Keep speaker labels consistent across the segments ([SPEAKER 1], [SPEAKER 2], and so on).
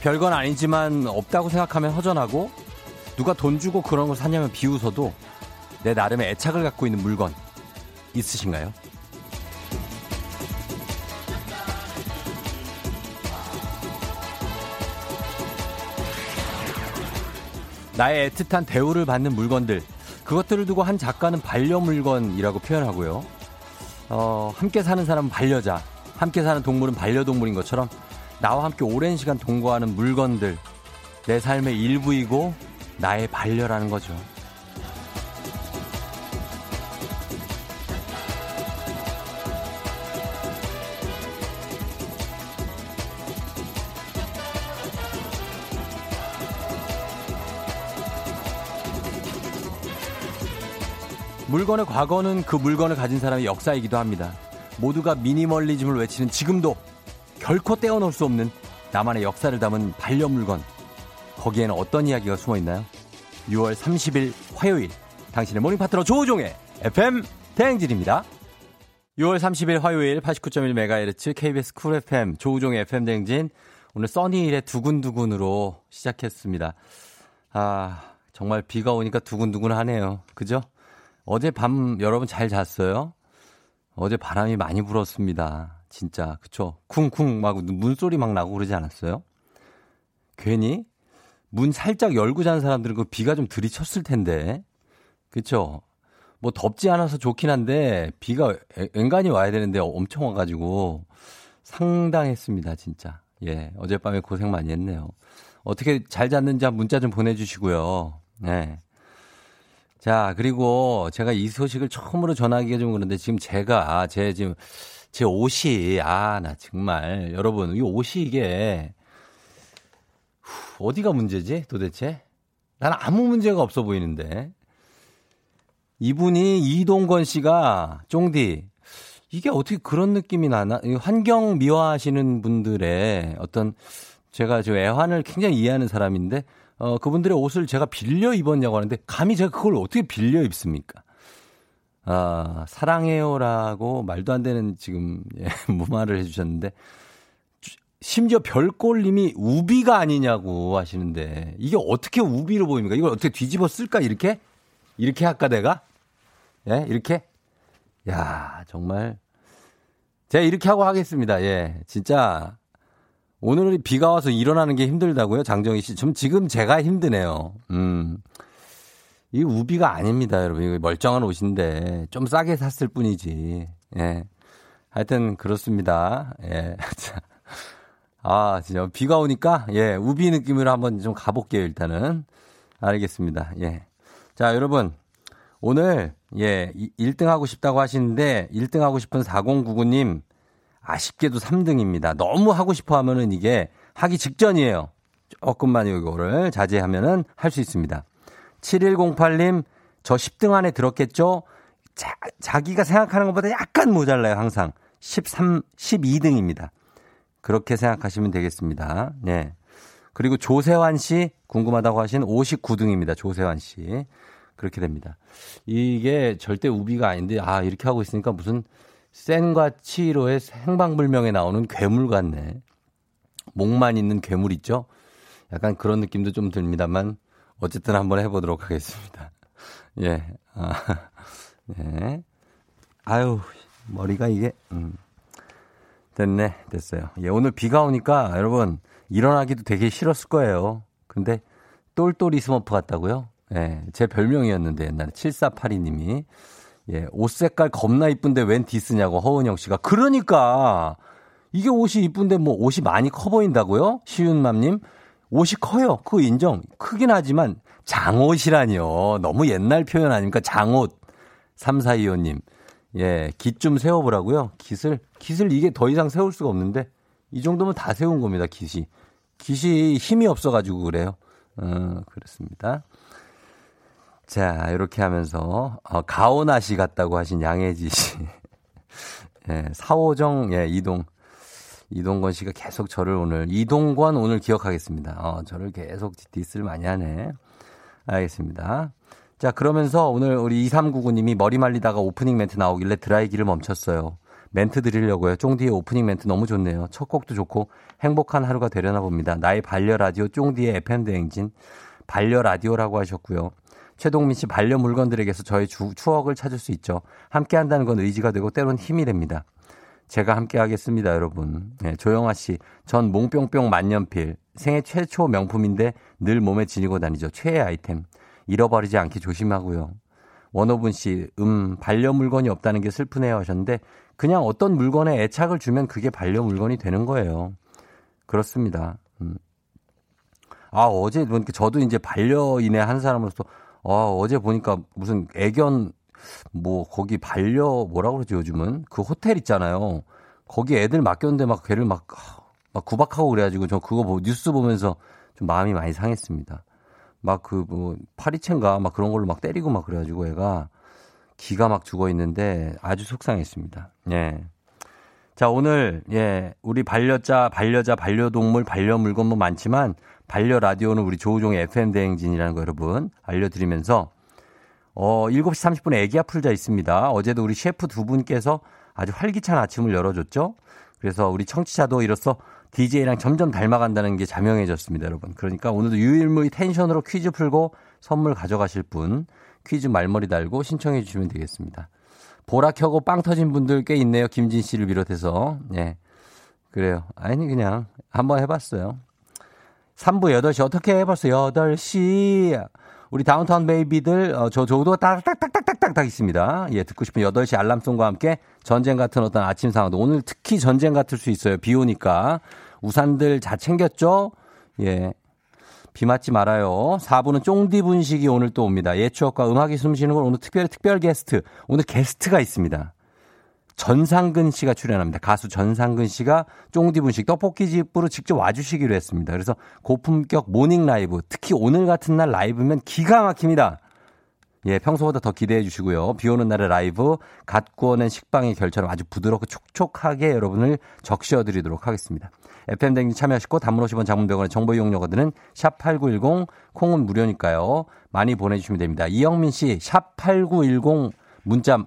[SPEAKER 1] 별건 아니지만 없다고 생각하면 허전하고 누가 돈 주고 그런 걸 사냐면 비웃어도 내 나름의 애착을 갖고 있는 물건 있으신가요? 나의 애틋한 대우를 받는 물건들 그것들을 두고 한 작가는 반려물건이라고 표현하고요. 어, 함께 사는 사람은 반려자, 함께 사는 동물은 반려동물인 것처럼 나와 함께 오랜 시간 동거하는 물건들, 내 삶의 일부이고 나의 반려라는 거죠. 물건의 과거는 그 물건을 가진 사람의 역사이기도 합니다. 모두가 미니멀리즘을 외치는 지금도 결코 떼어놓을 수 없는 나만의 역사를 담은 반려물건. 거기에는 어떤 이야기가 숨어 있나요? 6월 30일 화요일 당신의 모닝 파트너 조우종의 FM 대행진입니다. 6월 30일 화요일 89.1MHz KBS 쿨 FM 조우종의 FM 대행진 오늘 써니힐의 두근두근으로 시작했습니다. 아 정말 비가 오니까 두근두근하네요. 그죠? 어제 밤 여러분 잘 잤어요? 어제 바람이 많이 불었습니다. 진짜 그쵸? 쿵쿵 막 문소리 막 나고 그러지 않았어요? 괜히 문 살짝 열고 자는 사람들은 그 비가 좀 들이쳤을 텐데 그쵸? 뭐 덥지 않아서 좋긴 한데 비가 앵간히 와야 되는데 엄청 와가지고 상당했습니다 진짜 예 어젯밤에 고생 많이 했네요 어떻게 잘 잤는지 문자 좀 보내주시고요 네. 자 그리고 제가 이 소식을 처음으로 전하기가 좀 그런데 지금 제가 제 지금 제 옷이, 아, 나 정말, 여러분, 이 옷이 이게, 후, 어디가 문제지 도대체? 난 아무 문제가 없어 보이는데. 이분이 이동건 씨가, 쫑디, 이게 어떻게 그런 느낌이 나나? 환경 미화하시는 분들의 어떤, 제가 저 애환을 굉장히 이해하는 사람인데, 어, 그분들의 옷을 제가 빌려 입었냐고 하는데, 감히 제가 그걸 어떻게 빌려 입습니까? 아, 사랑해요라고 말도 안 되는 지금 예, 무마를 해주셨는데 심지어 별꼴님이 우비가 아니냐고 하시는데 이게 어떻게 우비로 보입니까? 이걸 어떻게 뒤집어 쓸까 이렇게 이렇게 할까 내가 예 이렇게 야 정말 제가 이렇게 하고 하겠습니다. 예 진짜 오늘은 비가 와서 일어나는 게 힘들다고요 장정희 씨. 좀 지금 제가 힘드네요. 음. 이 우비가 아닙니다, 여러분. 이거 멀쩡한 옷인데 좀 싸게 샀을 뿐이지. 예. 하여튼 그렇습니다. 예. 아, 진짜 비가 오니까 예, 우비 느낌으로 한번 좀 가볼게요, 일단은. 알겠습니다. 예. 자, 여러분. 오늘 예, 1등 하고 싶다고 하시는데 1등 하고 싶은 4099님 아쉽게도 3등입니다. 너무 하고 싶어 하면은 이게 하기 직전이에요. 조금만 이거를 자제하면은 할 수 있습니다. 7108님, 저 10등 안에 들었겠죠? 자, 자기가 생각하는 것보다 약간 모자라요, 항상. 13, 12등입니다. 그렇게 생각하시면 되겠습니다. 네. 그리고 조세환 씨, 궁금하다고 하신 59등입니다. 조세환 씨. 그렇게 됩니다. 이게 절대 우비가 아닌데, 아, 이렇게 하고 있으니까 무슨 센과 치로의 행방불명에 나오는 괴물 같네. 목만 있는 괴물 있죠? 약간 그런 느낌도 좀 듭니다만, 어쨌든 한번 해보도록 하겠습니다. 예. 아, 네. 아유, 머리가 이게, 음. 됐네. 됐어요. 예, 오늘 비가 오니까 여러분, 일어나기도 되게 싫었을 거예요. 근데, 똘똘이 스머프 같다고요? 예, 제 별명이었는데, 옛날에 7482님이. 예, 옷 색깔 겁나 이쁜데 웬 디스냐고, 허은영 씨가. 그러니까! 이게 옷이 이쁜데 뭐 옷이 많이 커 보인다고요? 시윤맘님. 옷이 커요. 그 인정. 크긴 하지만 장옷이라니요. 너무 옛날 표현 아닙니까? 장옷. 3425님. 예, 깃 좀 세워보라고요. 깃을, 깃을 이게 더 이상 세울 수가 없는데 이 정도면 다 세운 겁니다. 깃이. 깃이 힘이 없어가지고 그래요. 어, 그렇습니다. 자, 이렇게 하면서, 어, 가오나 씨 같다고 하신 양혜지 씨. 예, 사오정, 예, 이동. 이동건 씨가 계속 저를 오늘, 이동권 오늘 기억하겠습니다. 어, 저를 계속 디스를 많이 하네. 알겠습니다. 자, 그러면서 오늘 우리 2399님이 머리 말리다가 오프닝 멘트 나오길래 드라이기를 멈췄어요. 멘트 드리려고요. 쫑디의 오프닝 멘트 너무 좋네요. 첫 곡도 좋고 행복한 하루가 되려나 봅니다. 나의 반려 라디오 쫑디의 FM 대행진. 반려 라디오라고 하셨고요. 최동민 씨 반려 물건들에게서 저의 주, 추억을 찾을 수 있죠. 함께 한다는 건 의지가 되고 때론 힘이 됩니다. 제가 함께 하겠습니다, 여러분. 네, 조영아 씨, 전 몽뿅뿅 만년필. 생애 최초 명품인데 늘 몸에 지니고 다니죠. 최애 아이템. 잃어버리지 않게 조심하고요. 원호분 씨, 음, 반려 물건이 없다는 게 슬프네요 하셨는데 그냥 어떤 물건에 애착을 주면 그게 반려 물건이 되는 거예요. 그렇습니다. 음. 아, 어제 보니까 저도 이제 반려인의 한 사람으로서 아, 어제 보니까 무슨 애견 뭐 거기 반려 뭐라 그러지 요즘은 그 호텔 있잖아요. 거기 애들 맡겼는데 막 걔를 막, 막 구박하고 그래가지고 저 그거 뭐 뉴스 보면서 좀 마음이 많이 상했습니다. 막 그 뭐 파리채인가 막 그런 걸로 막 때리고 막 그래가지고 애가 기가 막 죽어 있는데 아주 속상했습니다. 예. 자, 오늘, 예, 우리 반려자, 반려자, 반려동물, 반려물건 뭐 많지만 반려 라디오는 우리 조우종의 FM대행진이라는 거 여러분 알려드리면서 어, 7시 30분에 애기야 풀자 있습니다. 어제도 우리 셰프 두 분께서 아주 활기찬 아침을 열어줬죠. 그래서 우리 청취자도 이로써 DJ랑 점점 닮아간다는 게 자명해졌습니다, 여러분. 그러니까 오늘도 유일무이 텐션으로 퀴즈 풀고 선물 가져가실 분 퀴즈 말머리 달고 신청해 주시면 되겠습니다. 보라 켜고 빵 터진 분들 꽤 있네요. 김진 씨를 비롯해서. 예. 그래요. 아니, 그냥 한번 해봤어요. 3부 8시 어떻게 해봤어요? 8시. 우리 다운타운 베이비들, 어, 저, 저도 딱딱딱딱 딱딱 있습니다. 예, 듣고 싶은 8시 알람송과 함께 전쟁 같은 어떤 아침 상황도 오늘 특히 전쟁 같을 수 있어요. 비 오니까. 우산들 잘 챙겼죠? 예. 비 맞지 말아요. 4부는 쫑디 분식이 오늘 또 옵니다. 예 추억과 음악이 숨쉬는 걸 오늘 특별히 특별 게스트. 오늘 게스트가 있습니다. 전상근 씨가 출연합니다. 가수 전상근 씨가 쫑디 분식 떡볶이 집으로 직접 와주시기로 했습니다. 그래서 고품격 모닝 라이브, 특히 오늘 같은 날 라이브면 기가 막힙니다. 예, 평소보다 더 기대해 주시고요. 비 오는 날의 라이브, 갓 구워낸 식빵의 결처럼 아주 부드럽고 촉촉하게 여러분을 적셔 드리도록 하겠습니다. FM댕진 참여하시고 단문 50원 장문병원의 정보 이용료가 드는 샵8910 콩은 무료니까요. 많이 보내주시면 됩니다. 이영민 씨, 샵8910 문자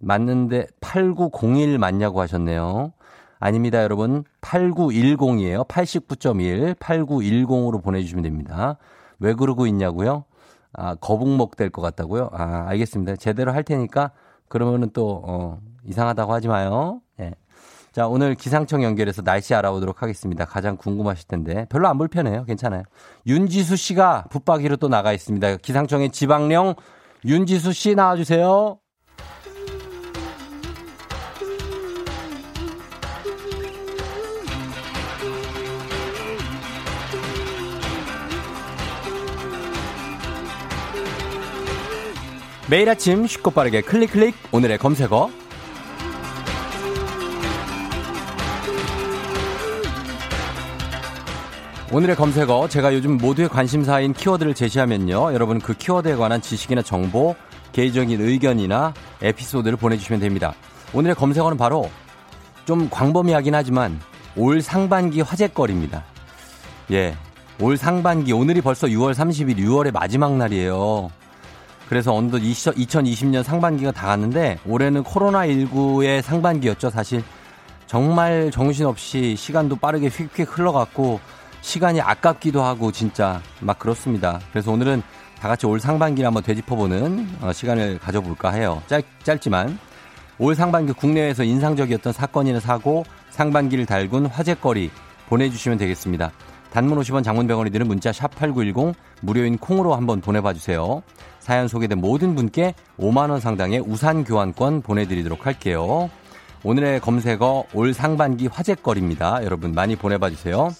[SPEAKER 1] 맞는데 8901 맞냐고 하셨네요. 아닙니다, 여러분. 8910이에요. 89.1, 8910으로 보내주시면 됩니다. 왜 그러고 있냐고요? 아, 거북목 될 것 같다고요? 아, 알겠습니다. 제대로 할 테니까 그러면은 또, 어, 이상하다고 하지 마요. 예. 네. 자, 오늘 기상청 연결해서 날씨 알아보도록 하겠습니다. 가장 궁금하실 텐데. 별로 안 불편해요. 괜찮아요. 윤지수 씨가 붙박이로 또 나가 있습니다. 기상청의 지방령 윤지수 씨 나와주세요. 매일 아침 쉽고 빠르게 클릭 클릭 오늘의 검색어. 오늘의 검색어 제가 요즘 모두의 관심사인 키워드를 제시하면요. 여러분 그 키워드에 관한 지식이나 정보 개인적인 의견이나 에피소드를 보내주시면 됩니다. 오늘의 검색어는 바로 좀 광범위하긴 하지만 올 상반기 화제거리입니다. 예, 올 상반기 오늘이 벌써 6월 30일 6월의 마지막 날이에요 그래서 어느덧 2020년 상반기가 다 갔는데 올해는 코로나19의 상반기였죠, 사실. 정말 정신없이 시간도 빠르게 휙휙 흘러갔고 시간이 아깝기도 하고 진짜 막 그렇습니다. 그래서 오늘은 다 같이 올 상반기를 한번 되짚어보는 어, 시간을 가져볼까 해요. 짧, 짧지만 올 상반기 국내에서 인상적이었던 사건이나 사고 상반기를 달군 화제거리 보내주시면 되겠습니다. 단문 50원 장문 병원이 드는 문자 샵 8910 무료인 콩으로 한번 보내봐 주세요. 사연 소개된 모든 분께 5만원 상당의 우산 교환권 보내드리도록 할게요. 오늘의 검색어 올 상반기 화제거리입니다. 여러분 많이 보내봐 주세요.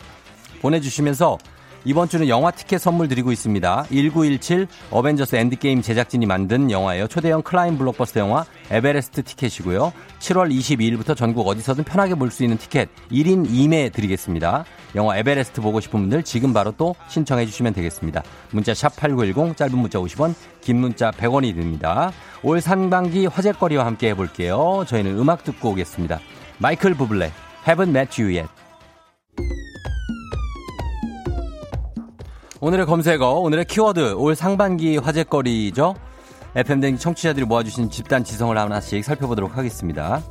[SPEAKER 1] 보내주시면서 이번 주는 영화 티켓 선물 드리고 있습니다. 1917 어벤져스 엔드게임 제작진이 만든 영화예요. 초대형 클라이밍 블록버스터 영화 에베레스트 티켓이고요. 7월 22일부터 전국 어디서든 편하게 볼 수 있는 티켓 1인 2매 드리겠습니다. 영화 에베레스트 보고 싶은 분들 지금 바로 또 신청해 주시면 되겠습니다. 문자 샵 8910 짧은 문자 50원 긴 문자 100원이 듭니다. 올 상반기 화제거리와 함께 해볼게요. 저희는 음악 듣고 오겠습니다. 마이클 부블레 Haven't Met You Yet 오늘의 검색어, 오늘의 키워드, 올 상반기 화제거리죠. FM댕 청취자들이 모아주신 집단 지성을 하나씩 살펴보도록 하겠습니다.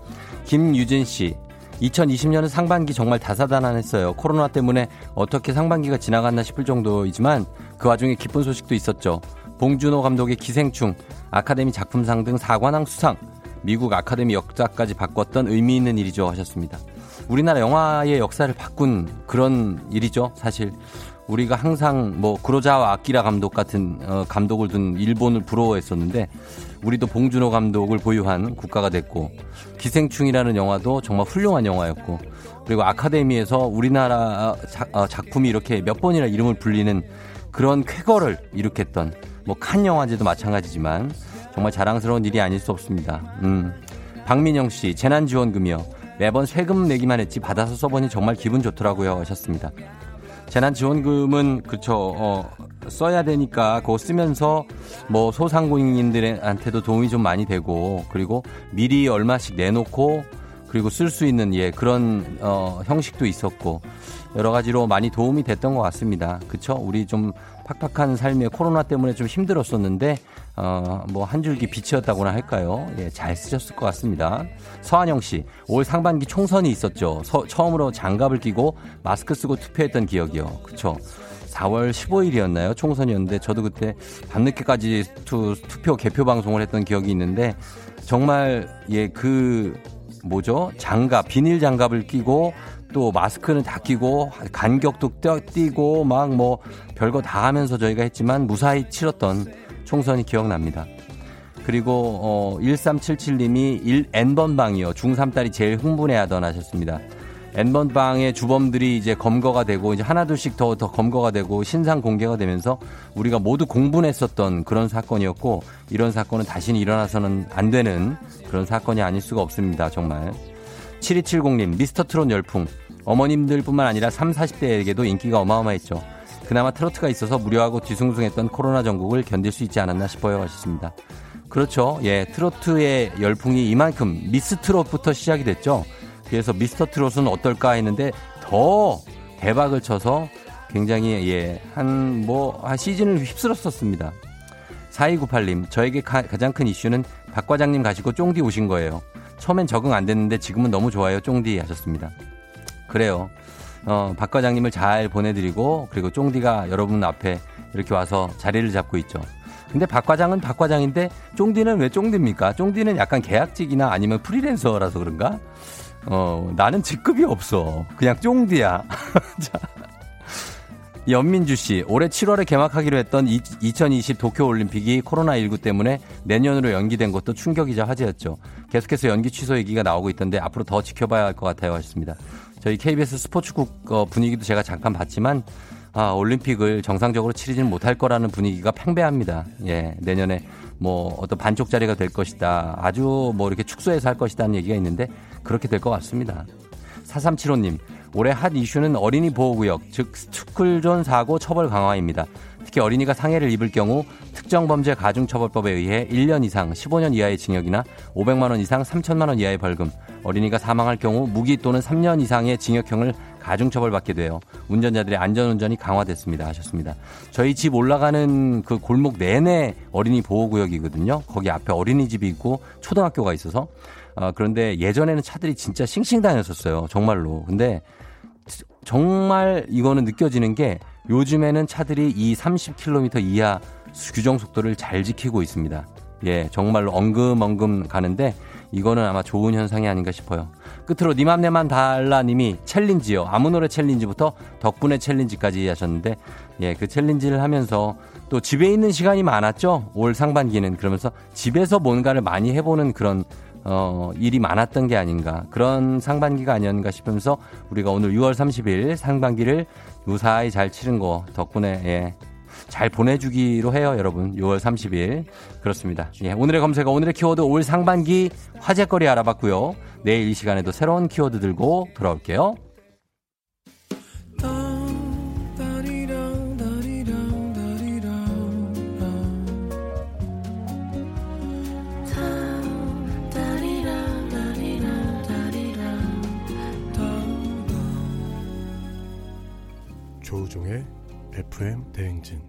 [SPEAKER 1] 김유진 씨. 2020년은 상반기 정말 다사다난했어요. 코로나 때문에 어떻게 상반기가 지나갔나 싶을 정도이지만 그 와중에 기쁜 소식도 있었죠. 봉준호 감독의 기생충, 아카데미 작품상 등 4관왕 수상, 미국 아카데미 역사까지 바꿨던 의미 있는 일이죠 하셨습니다. 우리나라 영화의 역사를 바꾼 그런 일이죠, 사실. 우리가 항상 뭐 구로자와 아키라 감독 같은 어, 감독을 둔 일본을 부러워했었는데 우리도 봉준호 감독을 보유한 국가가 됐고 기생충이라는 영화도 정말 훌륭한 영화였고 그리고 아카데미에서 우리나라 자, 어, 작품이 이렇게 몇 번이나 이름을 불리는 그런 쾌거를 일으켰던 뭐 칸 영화제도 마찬가지지만 정말 자랑스러운 일이 아닐 수 없습니다. 음. 박민영 씨 재난지원금이요. 매번 세금 내기만 했지 받아서 써보니 정말 기분 좋더라고요 하셨습니다. 재난지원금은 그쵸 어, 써야 되니까 그거 쓰면서 뭐 소상공인들한테도 도움이 좀 많이 되고 그리고 미리 얼마씩 내놓고 그리고 쓸 수 있는 예 그런 어, 형식도 있었고 여러 가지로 많이 도움이 됐던 것 같습니다. 그쵸 우리 좀 팍팍한 삶에 코로나 때문에 좀 힘들었었는데 어, 뭐 한 줄기 빛이었다고나 할까요? 예, 잘 쓰셨을 것 같습니다. 서한영 씨, 올 상반기 총선이 있었죠. 서, 처음으로 장갑을 끼고 마스크 쓰고 투표했던 기억이요. 그쵸? 4월 15일이었나요? 총선이었는데 저도 그때 밤늦게까지 투, 투표 개표 방송을 했던 기억이 있는데 정말 예, 그 뭐죠? 장갑, 비닐 장갑을 끼고 또 마스크는 다 끼고 간격도 띄고 막 뭐 별거 다 하면서 저희가 했지만 무사히 치렀던 총선이 기억납니다. 그리고 어 1377님이 1 N번 방이요. 중3 딸이 제일 흥분해 하던 하셨습니다. N번 방의 주범들이 이제 검거가 되고 이제 하나둘씩 더 더 검거가 되고 신상 공개가 되면서 우리가 모두 공분했었던 그런 사건이었고 이런 사건은 다시는 일어나서는 안 되는 그런 사건이 아닐 수가 없습니다. 정말. 7270님 미스터 트롯 열풍 어머님들뿐만 아니라 3, 40대에게도 인기가 어마어마했죠. 그나마 트로트가 있어서 무료하고 뒤숭숭했던 코로나 전국을 견딜 수 있지 않았나 싶어요 하셨습니다. 그렇죠. 예, 트로트의 열풍이 이만큼 미스 트롯부터 시작이 됐죠. 그래서 미스터 트롯은 어떨까 했는데 더 대박을 쳐서 굉장히 예, 한 뭐, 한 시즌을 휩쓸었었습니다. 4298님, 저에게 가, 가장 큰 이슈는 박 과장님 가시고 쫑디 오신 거예요. 처음엔 적응 안 됐는데 지금은 너무 좋아요. 쫑디 하셨습니다. 그래요. 어, 박 과장님을 잘 보내드리고 그리고 쫑디가 여러분 앞에 이렇게 와서 자리를 잡고 있죠. 근데 박 과장은 박 과장인데 쫑디는 왜 쫑디입니까? 쫑디는 약간 계약직이나 아니면 프리랜서라서 그런가? 어, 나는 직급이 없어. 그냥 쫑디야. 자. 연민주 씨, 올해 7월에 개막하기로 했던 2020 도쿄올림픽이 코로나19 때문에 내년으로 연기된 것도 충격이자 화제였죠. 계속해서 연기 취소 얘기가 나오고 있던데 앞으로 더 지켜봐야 할 것 같아요. 하셨습니다. 저희 KBS 스포츠국 어, 분위기도 제가 잠깐 봤지만 아, 올림픽을 정상적으로 치르지는 못할 거라는 분위기가 팽배합니다. 예, 내년에 뭐 어떤 반쪽짜리가 될 것이다. 아주 뭐 이렇게 축소해서 할 것이다는 얘기가 있는데 그렇게 될 것 같습니다. 4375님, 올해 핫 이슈는 어린이 보호구역, 즉 스쿨존 사고 처벌 강화입니다. 특히 어린이가 상해를 입을 경우 특정 범죄 가중처벌법에 의해 1년 이상 15년 이하의 징역이나 500만 원 이상 3천만 원 이하의 벌금, 어린이가 사망할 경우 무기 또는 3년 이상의 징역형을 가중처벌받게 돼요. 운전자들의 안전운전이 강화됐습니다. 하셨습니다. 저희 집 올라가는 그 골목 내내 어린이 보호구역이거든요. 거기 앞에 어린이집이 있고 초등학교가 있어서 어, 그런데 예전에는 차들이 진짜 싱싱 다녔었어요. 정말로. 근데 정말 이거는 느껴지는 게 요즘에는 차들이 이 30km 이하 규정 속도를 잘 지키고 있습니다. 예, 정말로 엉금엉금 가는데 이거는 아마 좋은 현상이 아닌가 싶어요. 끝으로 니맘 내맘 달라님이 챌린지요. 아무 노래 챌린지부터 덕분에 챌린지까지 하셨는데 예, 그 챌린지를 하면서 또 집에 있는 시간이 많았죠. 올 상반기는 그러면서 집에서 뭔가를 많이 해보는 그런 어, 일이 많았던 게 아닌가. 그런 상반기가 아니었는가 싶으면서 우리가 오늘 6월 30일 상반기를 무사히 잘 치른 거 덕분에 예. 잘 보내주기로 해요, 여러분. 6월 30일. 그렇습니다. 예, 오늘의 검색어, 오늘의 키워드 올 상반기 화제거리 알아봤고요. 내일 이 시간에도 새로운 키워드 들고 돌아올게요.
[SPEAKER 2] FM 대행진.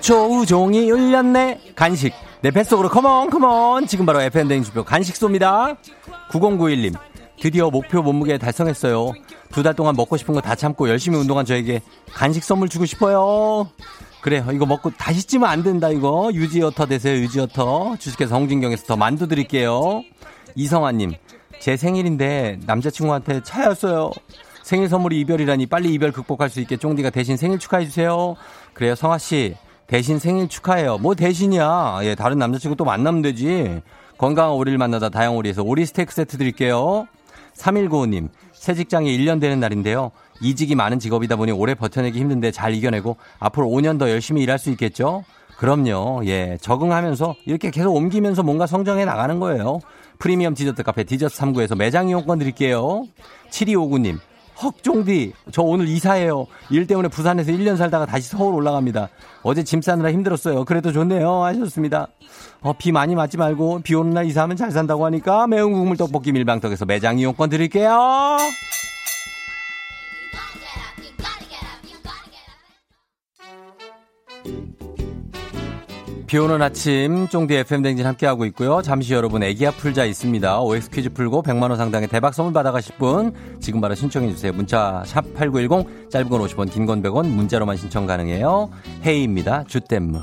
[SPEAKER 1] 조우종이 울렸네. 간식. 내 뱃속으로. 컴온 컴온 지금 바로 FM 대행진표 간식 쏩니다. 9091님 드디어 목표 몸무게 달성했어요 두 달 동안 먹고 싶은 거 다 참고 열심히 운동한 저에게 간식 선물 주고 싶어요 그래요 이거 먹고 다시 찌면 안 된다 이거 유지어터 되세요 유지어터 주식회사 홍진경에서 더 만두 드릴게요 이성아님 제 생일인데 남자친구한테 차였어요 생일 선물이 이별이라니 빨리 이별 극복할 수 있게 쫑디가 대신 생일 축하해 주세요. 그래요, 성아 씨. 대신 생일 축하해요. 뭐 대신이야. 예, 다른 남자친구 또 만나면 되지. 건강한 오리를 만나다 다양오리에서 오리 스테이크 세트 드릴게요. 3195님, 새 직장에 1년 되는 날인데요. 이직이 많은 직업이다 보니 오래 버텨내기 힘든데 잘 이겨내고 앞으로 5년 더 열심히 일할 수 있겠죠? 그럼요. 예. 적응하면서 이렇게 계속 옮기면서 뭔가 성장해 나가는 거예요. 프리미엄 디저트 카페 디저트 3구에서 매장 이용권 드릴게요. 7259님, 헉종디, 저 오늘 이사해요. 일 때문에 부산에서 1년 살다가 다시 서울 올라갑니다. 어제 짐 싸느라 힘들었어요. 그래도 좋네요. 하셨습니다. 어, 비 많이 맞지 말고 비 오는 날 이사하면 잘 산다고 하니까 매운 국물 떡볶이 밀방떡에서 매장 이용권 드릴게요. 비 오는 아침 쫑디 FM 댕진 함께하고 있고요. 잠시 여러분 애기야 풀자 있습니다. OX 퀴즈 풀고 100만 원 상당의 대박 선물 받아가실 분 지금 바로 신청해 주세요. 문자 샵 8910 짧은 건 50원 긴 건 100원 문자로만 신청 가능해요. 헤이입니다. 주댐무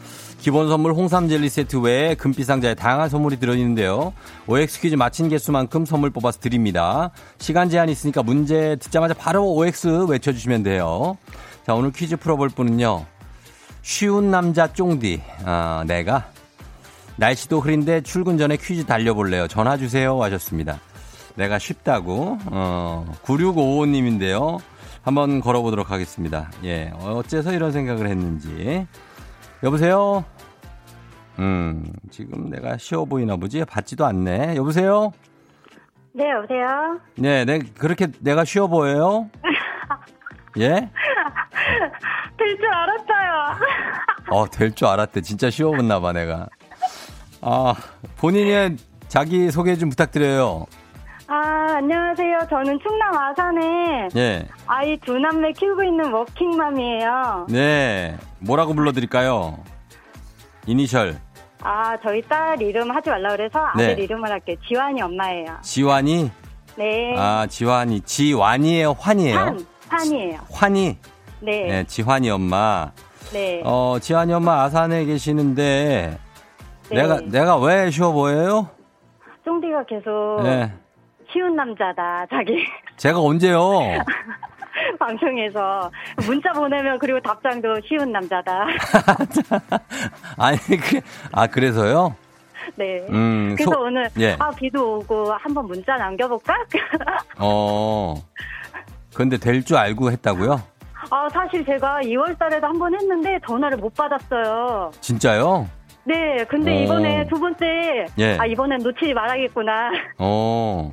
[SPEAKER 1] 기본 선물 홍삼 젤리 세트 외에 금빛 상자에 다양한 선물이 들어있는데요. OX 퀴즈 마친 개수만큼 선물 뽑아서 드립니다. 시간 제한이 있으니까 문제 듣자마자 바로 OX 외쳐주시면 돼요. 자, 오늘 퀴즈 풀어볼 분은요. 쉬운 남자 쫑디. 아, 내가 날씨도 흐린데 출근 전에 퀴즈 달려볼래요. 전화 주세요. 하셨습니다. 내가 쉽다고. 어, 9655님인데요. 한번 걸어보도록 하겠습니다. 예, 어째서 이런 생각을 했는지. 여보세요? 음, 지금 내가 쉬워 보이나 보지? 받지도 않네. 여보세요?
[SPEAKER 3] 네, 여보세요?
[SPEAKER 1] 네, 네, 그렇게 내가 쉬워 보여요? 예?
[SPEAKER 3] 될 줄 알았어요.
[SPEAKER 1] 어, 될 줄 알았대. 진짜 쉬워 보나 봐, 내가. 아, 본인의 자기 소개 좀 부탁드려요.
[SPEAKER 3] 아, 안녕하세요. 저는 충남 아산에
[SPEAKER 1] 예.
[SPEAKER 3] 아이 두 남매 키우고 있는 워킹맘이에요.
[SPEAKER 1] 네. 뭐라고 불러드릴까요? 이니셜.
[SPEAKER 3] 아, 저희 딸 이름 하지 말라 그래서 아들
[SPEAKER 1] 네.
[SPEAKER 3] 이름을 할게요. 지환이 엄마예요.
[SPEAKER 1] 지환이?
[SPEAKER 3] 네.
[SPEAKER 1] 아, 지환이. 지완이에요? 환이에요?
[SPEAKER 3] 환, 환이에요.
[SPEAKER 1] 환이?
[SPEAKER 3] 네.
[SPEAKER 1] 네, 지환이 엄마.
[SPEAKER 3] 네.
[SPEAKER 1] 어, 지환이 엄마 아산에 계시는데,
[SPEAKER 3] 네.
[SPEAKER 1] 내가, 내가 왜 쉬워 보여요?
[SPEAKER 3] 쫑디가 계속
[SPEAKER 1] 네.
[SPEAKER 3] 쉬운 남자다, 자기
[SPEAKER 1] 제가 언제요?
[SPEAKER 3] 방송에서 문자 보내면 그리고 답장도 쉬운 남자다.
[SPEAKER 1] 아니, 그, 아, 그래서요?
[SPEAKER 3] 네.
[SPEAKER 1] 음,
[SPEAKER 3] 그래서
[SPEAKER 1] 소-
[SPEAKER 3] 오늘
[SPEAKER 1] 예.
[SPEAKER 3] 아 비도 오고 한번 문자 남겨볼까?
[SPEAKER 1] 어. 근데 될 줄 알고 했다고요?
[SPEAKER 3] 아 사실 제가 2월달에도 한 번 했는데 전화를 못 받았어요.
[SPEAKER 1] 진짜요?
[SPEAKER 3] 네, 근데
[SPEAKER 1] 어.
[SPEAKER 3] 이번에 두 번째
[SPEAKER 1] 예.
[SPEAKER 3] 아 이번엔 놓치지 말아야겠구나.
[SPEAKER 1] 어.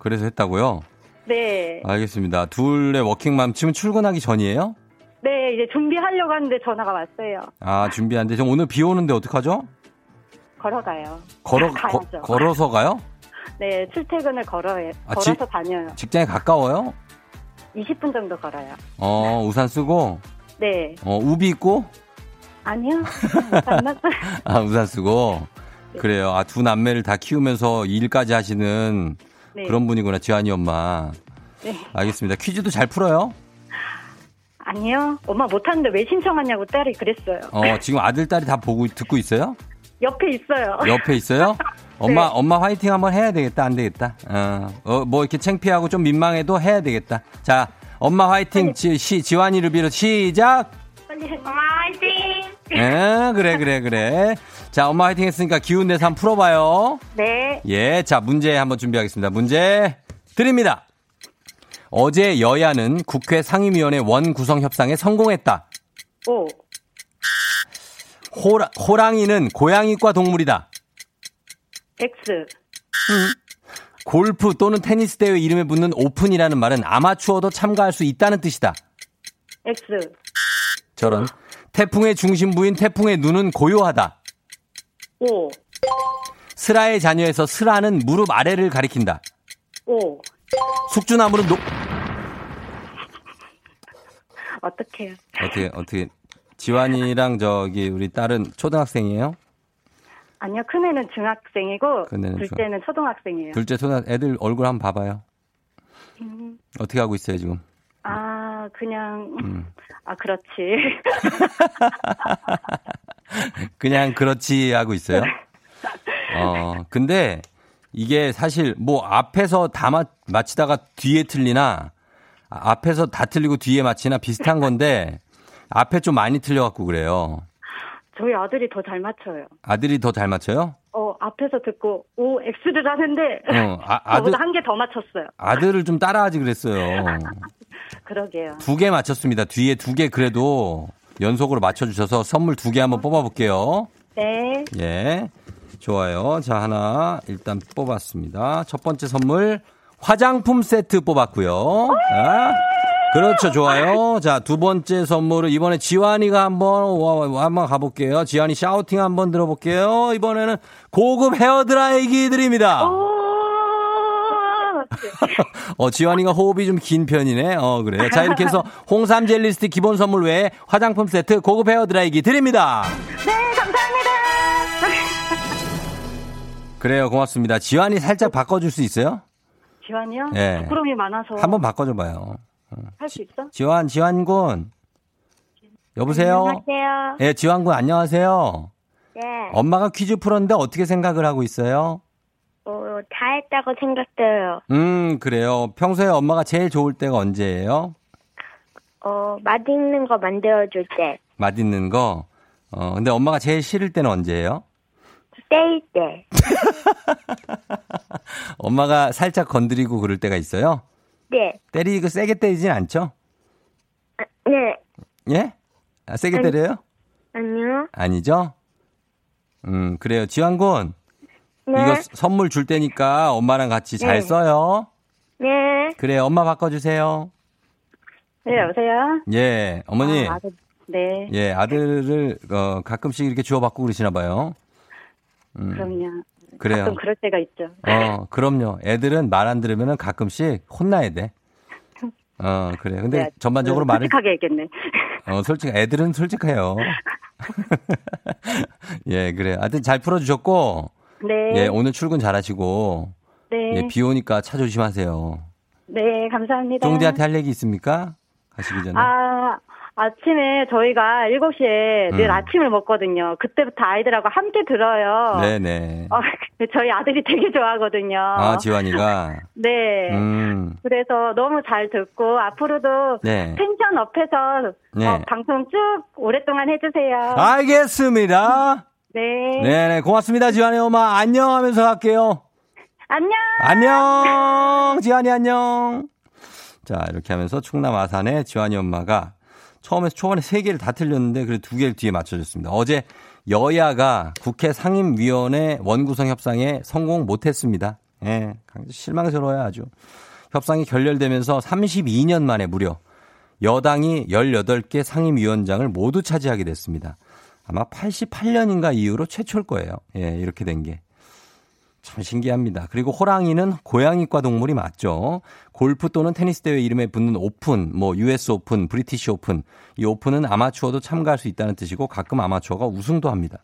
[SPEAKER 1] 그래서 했다고요?
[SPEAKER 3] 네,
[SPEAKER 1] 알겠습니다. 둘의 워킹맘 지금 출근하기 전이에요?
[SPEAKER 3] 네 이제 준비하려고 하는데 전화가 왔어요.
[SPEAKER 1] 아, 준비한데. 지금 오늘 비 오는데 어떡하죠?
[SPEAKER 3] 걸어가요.
[SPEAKER 1] 걸어. 거- 걸어서 가요?
[SPEAKER 3] 네, 출퇴근을 걸어요.
[SPEAKER 1] 아,
[SPEAKER 3] 걸어서
[SPEAKER 1] 지-
[SPEAKER 3] 다녀요.
[SPEAKER 1] 직장에 가까워요?
[SPEAKER 3] 20분 정도 걸어요.
[SPEAKER 1] 어, 우산 쓰고,
[SPEAKER 3] 네,
[SPEAKER 1] 어, 우비 입고,
[SPEAKER 3] 아니요. 만났어요.
[SPEAKER 1] 아, 우산 쓰고.
[SPEAKER 3] 네.
[SPEAKER 1] 그래요. 아, 두 남매를 다 키우면서 일까지 하시는
[SPEAKER 3] 네.
[SPEAKER 1] 그런 분이구나, 지환이 엄마.
[SPEAKER 3] 네.
[SPEAKER 1] 알겠습니다. 퀴즈도 잘 풀어요?
[SPEAKER 3] 아니요. 엄마 못하는데 왜 신청하냐고 딸이 그랬어요.
[SPEAKER 1] 어, 지금 아들, 딸이 다 보고, 듣고 있어요?
[SPEAKER 3] 옆에 있어요.
[SPEAKER 1] 옆에 있어요? 엄마,
[SPEAKER 3] 네.
[SPEAKER 1] 엄마 화이팅 한번 해야 되겠다, 안 되겠다. 어, 어, 뭐 이렇게 창피하고 좀 민망해도 해야 되겠다. 자, 엄마 화이팅, 지, 시, 지환이를 비롯 시작!
[SPEAKER 3] 엄마 화이팅!
[SPEAKER 1] 예, 그래, 그래, 그래. 자, 엄마 화이팅 했으니까 기운 내서 한번 풀어봐요.
[SPEAKER 3] 네.
[SPEAKER 1] 예, 자, 문제 한번 준비하겠습니다. 문제 드립니다. 어제 여야는 국회 상임위원회 원 구성 협상에 성공했다.
[SPEAKER 3] 오.
[SPEAKER 1] 호라, 호랑이는 고양이과 동물이다.
[SPEAKER 3] X.
[SPEAKER 1] 골프 또는 테니스 대회 이름에 붙는 오픈이라는 말은 아마추어도 참가할 수 있다는 뜻이다.
[SPEAKER 3] X.
[SPEAKER 1] 저런. 태풍의 중심부인 태풍의 눈은 고요하다.
[SPEAKER 3] 오.
[SPEAKER 1] 슬라의 자녀에서 슬라는 무릎 아래를 가리킨다.
[SPEAKER 3] 오.
[SPEAKER 1] 숙주나무는 녹,
[SPEAKER 3] 어떡해요.
[SPEAKER 1] 어떻게, 어떻게, 지환이랑 저기 우리 딸은 초등학생이에요?
[SPEAKER 3] 아니요, 큰애는 중학생이고,
[SPEAKER 1] 큰애는
[SPEAKER 3] 둘째는 초등학생이에요.
[SPEAKER 1] 둘째 초등 애들 얼굴 한번 봐봐요.
[SPEAKER 3] 음,
[SPEAKER 1] 어떻게 하고 있어요, 지금?
[SPEAKER 3] 아, 그냥,
[SPEAKER 1] 음.
[SPEAKER 3] 아, 그렇지.
[SPEAKER 1] 그냥 그렇지 하고 있어요. 어, 근데 이게 사실 뭐 앞에서 다 맞, 맞히다가 뒤에 틀리나 아, 앞에서 다 틀리고 뒤에 맞히나 비슷한 건데 앞에 좀 많이 틀려갖고 그래요.
[SPEAKER 3] 저희 아들이 더 잘 맞춰요.
[SPEAKER 1] 아들이 더 잘 맞춰요?
[SPEAKER 3] 어, 앞에서 듣고, 오, X를 하는데,
[SPEAKER 1] 어, 아, 아들,
[SPEAKER 3] 저보다 한 개 더 맞췄어요.
[SPEAKER 1] 아들을 좀 따라하지 그랬어요.
[SPEAKER 3] 그러게요.
[SPEAKER 1] 두 개 맞췄습니다. 뒤에 두 개 그래도 연속으로 맞춰주셔서 선물 두 개 한번 뽑아볼게요.
[SPEAKER 3] 네.
[SPEAKER 1] 예. 좋아요. 자, 하나 일단 뽑았습니다. 첫 번째 선물 화장품 세트 뽑았고요. 자, 그렇죠. 좋아요. 자, 두 번째 선물은 이번에 지환이가 한번 와- 와- 한번 가볼게요. 지환이 샤우팅 한번 들어볼게요. 이번에는 고급 헤어 드라이기 드립니다.
[SPEAKER 3] 오!
[SPEAKER 1] 어, 지환이가 호흡이 좀 긴 편이네. 어, 그래요. 자, 이렇게 해서 홍삼 젤리 스틱 기본 선물 외에 화장품 세트 고급 헤어 드라이기 드립니다.
[SPEAKER 3] 네, 감사합니다.
[SPEAKER 1] 그래요. 고맙습니다. 지환이 살짝 바꿔줄 수 있어요?
[SPEAKER 3] 지환이요?
[SPEAKER 1] 예.
[SPEAKER 3] 부끄러움이 많아서.
[SPEAKER 1] 한번 바꿔줘봐요.
[SPEAKER 3] 할 수 있어?
[SPEAKER 1] 지환, 지환군. 여보세요?
[SPEAKER 4] 안녕하세요.
[SPEAKER 1] 예, 지환군 안녕하세요.
[SPEAKER 4] 네.
[SPEAKER 1] 엄마가 퀴즈 풀었는데 어떻게 생각을 하고 있어요?
[SPEAKER 4] 어, 다 했다고 생각돼요.
[SPEAKER 1] 음, 그래요. 평소에 엄마가 제일 좋을 때가 언제예요?
[SPEAKER 4] 어, 맛있는 거 만들어줄 때.
[SPEAKER 1] 맛있는 거. 어, 근데 엄마가 제일 싫을 때는 언제예요?
[SPEAKER 4] 때일 때.
[SPEAKER 1] 엄마가 살짝 건드리고 그럴 때가 있어요?
[SPEAKER 4] 네.
[SPEAKER 1] 때리고 세게 때리진 않죠?
[SPEAKER 4] 아, 네.
[SPEAKER 1] 예? 아, 세게
[SPEAKER 4] 아니.
[SPEAKER 1] 때려요?
[SPEAKER 4] 아니요.
[SPEAKER 1] 아니죠? 음, 그래요. 지환군.
[SPEAKER 4] 네.
[SPEAKER 1] 이거 스- 선물 줄 테니까 엄마랑 같이 잘
[SPEAKER 4] 네.
[SPEAKER 1] 써요.
[SPEAKER 4] 네.
[SPEAKER 1] 그래, 엄마 바꿔주세요.
[SPEAKER 3] 네, 여보세요?
[SPEAKER 1] 예, 어머니.
[SPEAKER 3] 아, 아들, 네.
[SPEAKER 1] 예, 아들을 어, 가끔씩 이렇게 주워받고 그러시나 봐요. 음,
[SPEAKER 3] 그럼요.
[SPEAKER 1] 그래요.
[SPEAKER 3] 가끔 그럴 때가 있죠.
[SPEAKER 1] 어, 그럼요. 애들은 말 안 들으면 가끔씩 혼나야 돼. 어, 그래. 근데
[SPEAKER 3] 네,
[SPEAKER 1] 전반적으로
[SPEAKER 3] 네,
[SPEAKER 1] 말을
[SPEAKER 3] 솔직하게 얘기했네.
[SPEAKER 1] 어, 솔직 애들은 솔직해요. 예, 그래. 하여튼 잘 풀어 주셨고
[SPEAKER 3] 네.
[SPEAKER 1] 예, 오늘 출근 잘하시고
[SPEAKER 3] 네.
[SPEAKER 1] 예, 비 오니까 차 조심하세요.
[SPEAKER 3] 네, 감사합니다.
[SPEAKER 1] 쫑디한테 할 얘기 있습니까? 가시기 전에.
[SPEAKER 3] 아, 아침에 저희가 7시에 늘
[SPEAKER 1] 음.
[SPEAKER 3] 아침을 먹거든요. 그때부터 아이들하고 함께 들어요.
[SPEAKER 1] 네네.
[SPEAKER 3] 어, 저희 아들이 되게 좋아하거든요.
[SPEAKER 1] 아, 지환이가.
[SPEAKER 3] 네.
[SPEAKER 1] 음.
[SPEAKER 3] 그래서 너무 잘 듣고 앞으로도
[SPEAKER 1] 네.
[SPEAKER 3] 펜션 업해서
[SPEAKER 1] 네.
[SPEAKER 3] 어, 방송 쭉 오랫동안 해주세요.
[SPEAKER 1] 알겠습니다.
[SPEAKER 3] 네.
[SPEAKER 1] 네네. 고맙습니다, 지환이 엄마. 안녕 하면서 갈게요.
[SPEAKER 3] 안녕.
[SPEAKER 1] 안녕! 지환이 안녕! 자, 이렇게 하면서 충남 아산의 지환이 엄마가 처음에 초반에 세 개를 다 틀렸는데 그래도 두 개를 뒤에 맞춰줬습니다. 어제 여야가 국회 상임위원회 원구성 협상에 성공 못했습니다. 예, 실망스러워요 아주. 협상이 결렬되면서 32년 만에 무려 여당이 18개 상임위원장을 모두 차지하게 됐습니다. 아마 88년인가 이후로 최초일 거예요. 예, 이렇게 된 게. 참 신기합니다. 그리고 호랑이는 고양이과 동물이 맞죠. 골프 또는 테니스 대회 이름에 붙는 오픈, 뭐 US 오픈, 브리티시 오픈. 이 오픈은 아마추어도 참가할 수 있다는 뜻이고 가끔 아마추어가 우승도 합니다.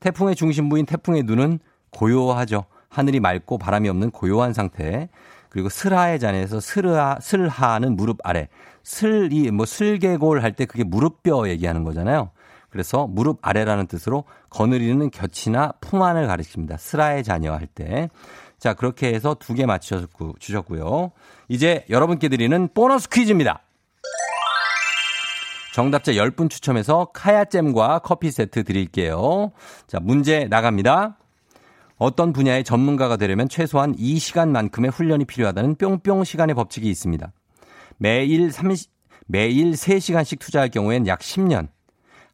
[SPEAKER 1] 태풍의 중심부인 태풍의 눈은 고요하죠. 하늘이 맑고 바람이 없는 고요한 상태. 그리고 슬하의 잔에서 슬하, 슬하는 무릎 아래. 슬이 뭐 슬개골 할 때 그게 무릎뼈 얘기하는 거잖아요. 그래서 무릎 아래라는 뜻으로 거느리는 곁이나 품 안을 가리킵니다. 슬하의 자녀 할 때. 자, 그렇게 해서 두 개 맞춰주셨고요. 이제 여러분께 드리는 보너스 퀴즈입니다. 정답자 10분 추첨해서 카야잼과 커피 세트 드릴게요. 자, 문제 나갑니다. 어떤 분야의 전문가가 되려면 최소한 2시간만큼의 훈련이 필요하다는 뿅뿅 시간의 법칙이 있습니다. 매일 30, 매일 3시간씩 투자할 경우엔 약 10년,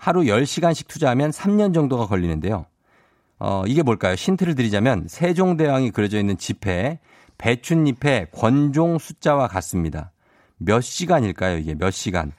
[SPEAKER 1] 하루 10시간씩 투자하면 3년 정도가 걸리는데요. 어, 이게 뭘까요? 힌트를 드리자면 세종대왕이 그려져 있는 지폐, 배춧잎의 권종 숫자와 같습니다. 몇 시간일까요? 이게 몇 시간?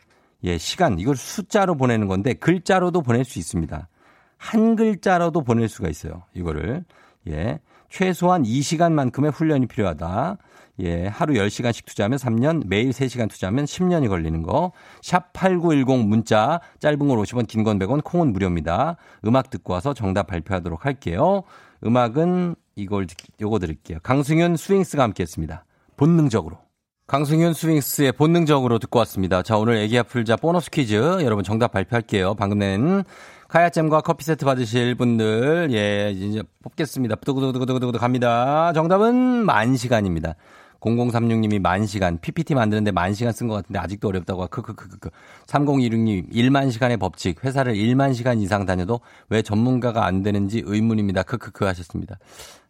[SPEAKER 1] 예, 시간. 이걸 숫자로 보내는 건데 글자로도 보낼 수 있습니다. 한 글자로도 보낼 수가 있어요. 이거를. 예. 최소한 2시간만큼의 훈련이 필요하다. 예, 하루 10시간씩 투자하면 3년, 매일 3시간 투자하면 10년이 걸리는 거. 샵 8910 문자, 짧은 걸 50원, 긴 건 100원, 콩은 무료입니다. 음악 듣고 와서 정답 발표하도록 할게요. 음악은 이걸, 요거 드릴게요. 강승윤 스윙스가 함께 했습니다. 본능적으로. 강승윤 스윙스의 본능적으로 듣고 왔습니다. 자, 오늘 애기야 풀자 보너스 퀴즈. 여러분 정답 발표할게요. 방금 낸 카야잼과 커피 세트 받으실 분들, 예, 이제 뽑겠습니다. 두구두구두구두구 갑니다. 정답은 만 시간입니다. 0036님이 만 시간, PPT 만드는데 만 시간 쓴 것 같은데 아직도 어렵다고, 크크크크크. 3026님, 1만 시간의 법칙, 회사를 1만 시간 이상 다녀도 왜 전문가가 안 되는지 의문입니다. 크크크 하셨습니다.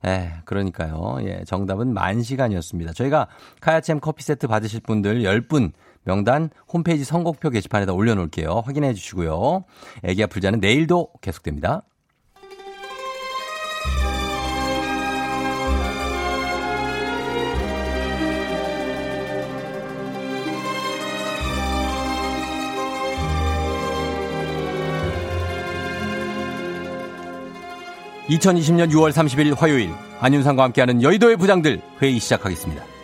[SPEAKER 1] 에, 그러니까요. 예, 정답은 만 시간이었습니다. 저희가 카야챔 커피 세트 받으실 분들 10분 명단 홈페이지 선곡표 게시판에다 올려놓을게요. 확인해 주시고요. 애기 아플 자는 내일도 계속됩니다. (2020년 6월 30일) 화요일 안윤상과 함께하는 여의도의 부장들 회의 시작하겠습니다.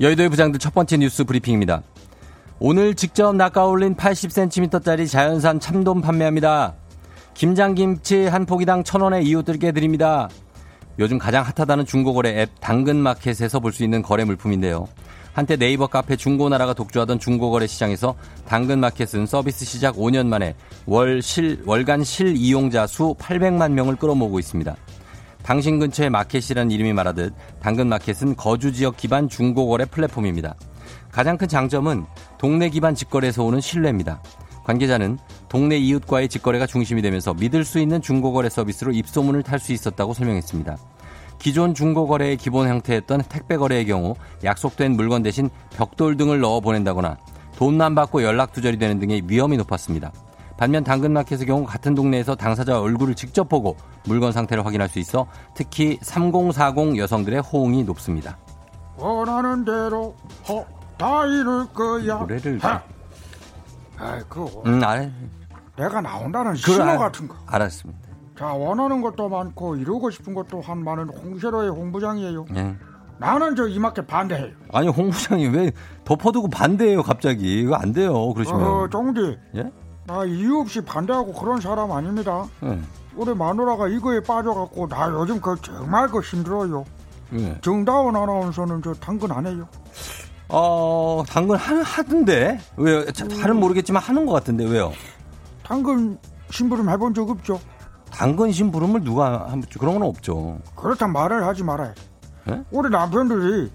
[SPEAKER 1] 여의도의 부장들 첫 번째 뉴스 브리핑입니다. 오늘 직접 낚아올린 80cm짜리 자연산 참돔 판매합니다. 김장김치 한 포기당 1,000원에 이웃들께 드립니다. 요즘 가장 핫하다는 중고거래 앱 당근마켓에서 볼 수 있는 거래 물품인데요. 한때 네이버 카페 중고나라가 독주하던 중고거래 시장에서 당근마켓은 서비스 시작 5년 만에 월 실, 월간 실 이용자 수 800만 명을 끌어모으고 있습니다. 당신 근처의 마켓이라는 이름이 말하듯 당근 마켓은 거주 지역 기반 중고거래 플랫폼입니다. 가장 큰 장점은 동네 기반 직거래에서 오는 신뢰입니다. 관계자는 동네 이웃과의 직거래가 중심이 되면서 믿을 수 있는 중고거래 서비스로 입소문을 탈 수 있었다고 설명했습니다. 기존 중고거래의 기본 형태였던 택배거래의 경우 약속된 물건 대신 벽돌 등을 넣어 보낸다거나 돈만 받고 연락 두절이 되는 등의 위험이 높았습니다. 반면 당근마켓의 경우 같은 동네에서 당사자 얼굴을 직접 보고 물건 상태를 확인할 수 있어 특히 3040 여성들의 호응이 높습니다.
[SPEAKER 5] 원하는 대로 어, 다 이룰 거야.
[SPEAKER 1] 노래를
[SPEAKER 5] 하. 아이 그
[SPEAKER 1] 음, 알아.
[SPEAKER 5] 내가 나온다는 신호
[SPEAKER 1] 알-
[SPEAKER 5] 같은 거.
[SPEAKER 1] 알았습니다.
[SPEAKER 5] 자 원하는 것도 많고 이루고 싶은 것도 한 많은 홍세로의 홍부장이에요.
[SPEAKER 1] 예.
[SPEAKER 5] 나는 저 이마켓 반대해요.
[SPEAKER 1] 아니 홍 부장이 왜 덮어두고 반대해요 갑자기 이거 안 돼요 그러시면
[SPEAKER 5] 어 종디
[SPEAKER 1] 예?
[SPEAKER 5] 나 이유 없이 반대하고 그런 사람 아닙니다.
[SPEAKER 1] 예.
[SPEAKER 5] 우리 마누라가 이거에 빠져갖고 나 요즘 그 정말 그 힘들어요.
[SPEAKER 1] 예.
[SPEAKER 5] 정다운 아나운서는 저 당근 안 해요?
[SPEAKER 1] 어, 당근 하, 하던데? 왜요? 자, 잘은 모르겠지만 하는 것 같은데, 왜요?
[SPEAKER 5] 당근 심부름 해본 적 없죠?
[SPEAKER 1] 당근 심부름을 누가 한, 그런 건 없죠.
[SPEAKER 5] 그렇단 말을 하지 말아요.
[SPEAKER 1] 예?
[SPEAKER 5] 우리 남편들이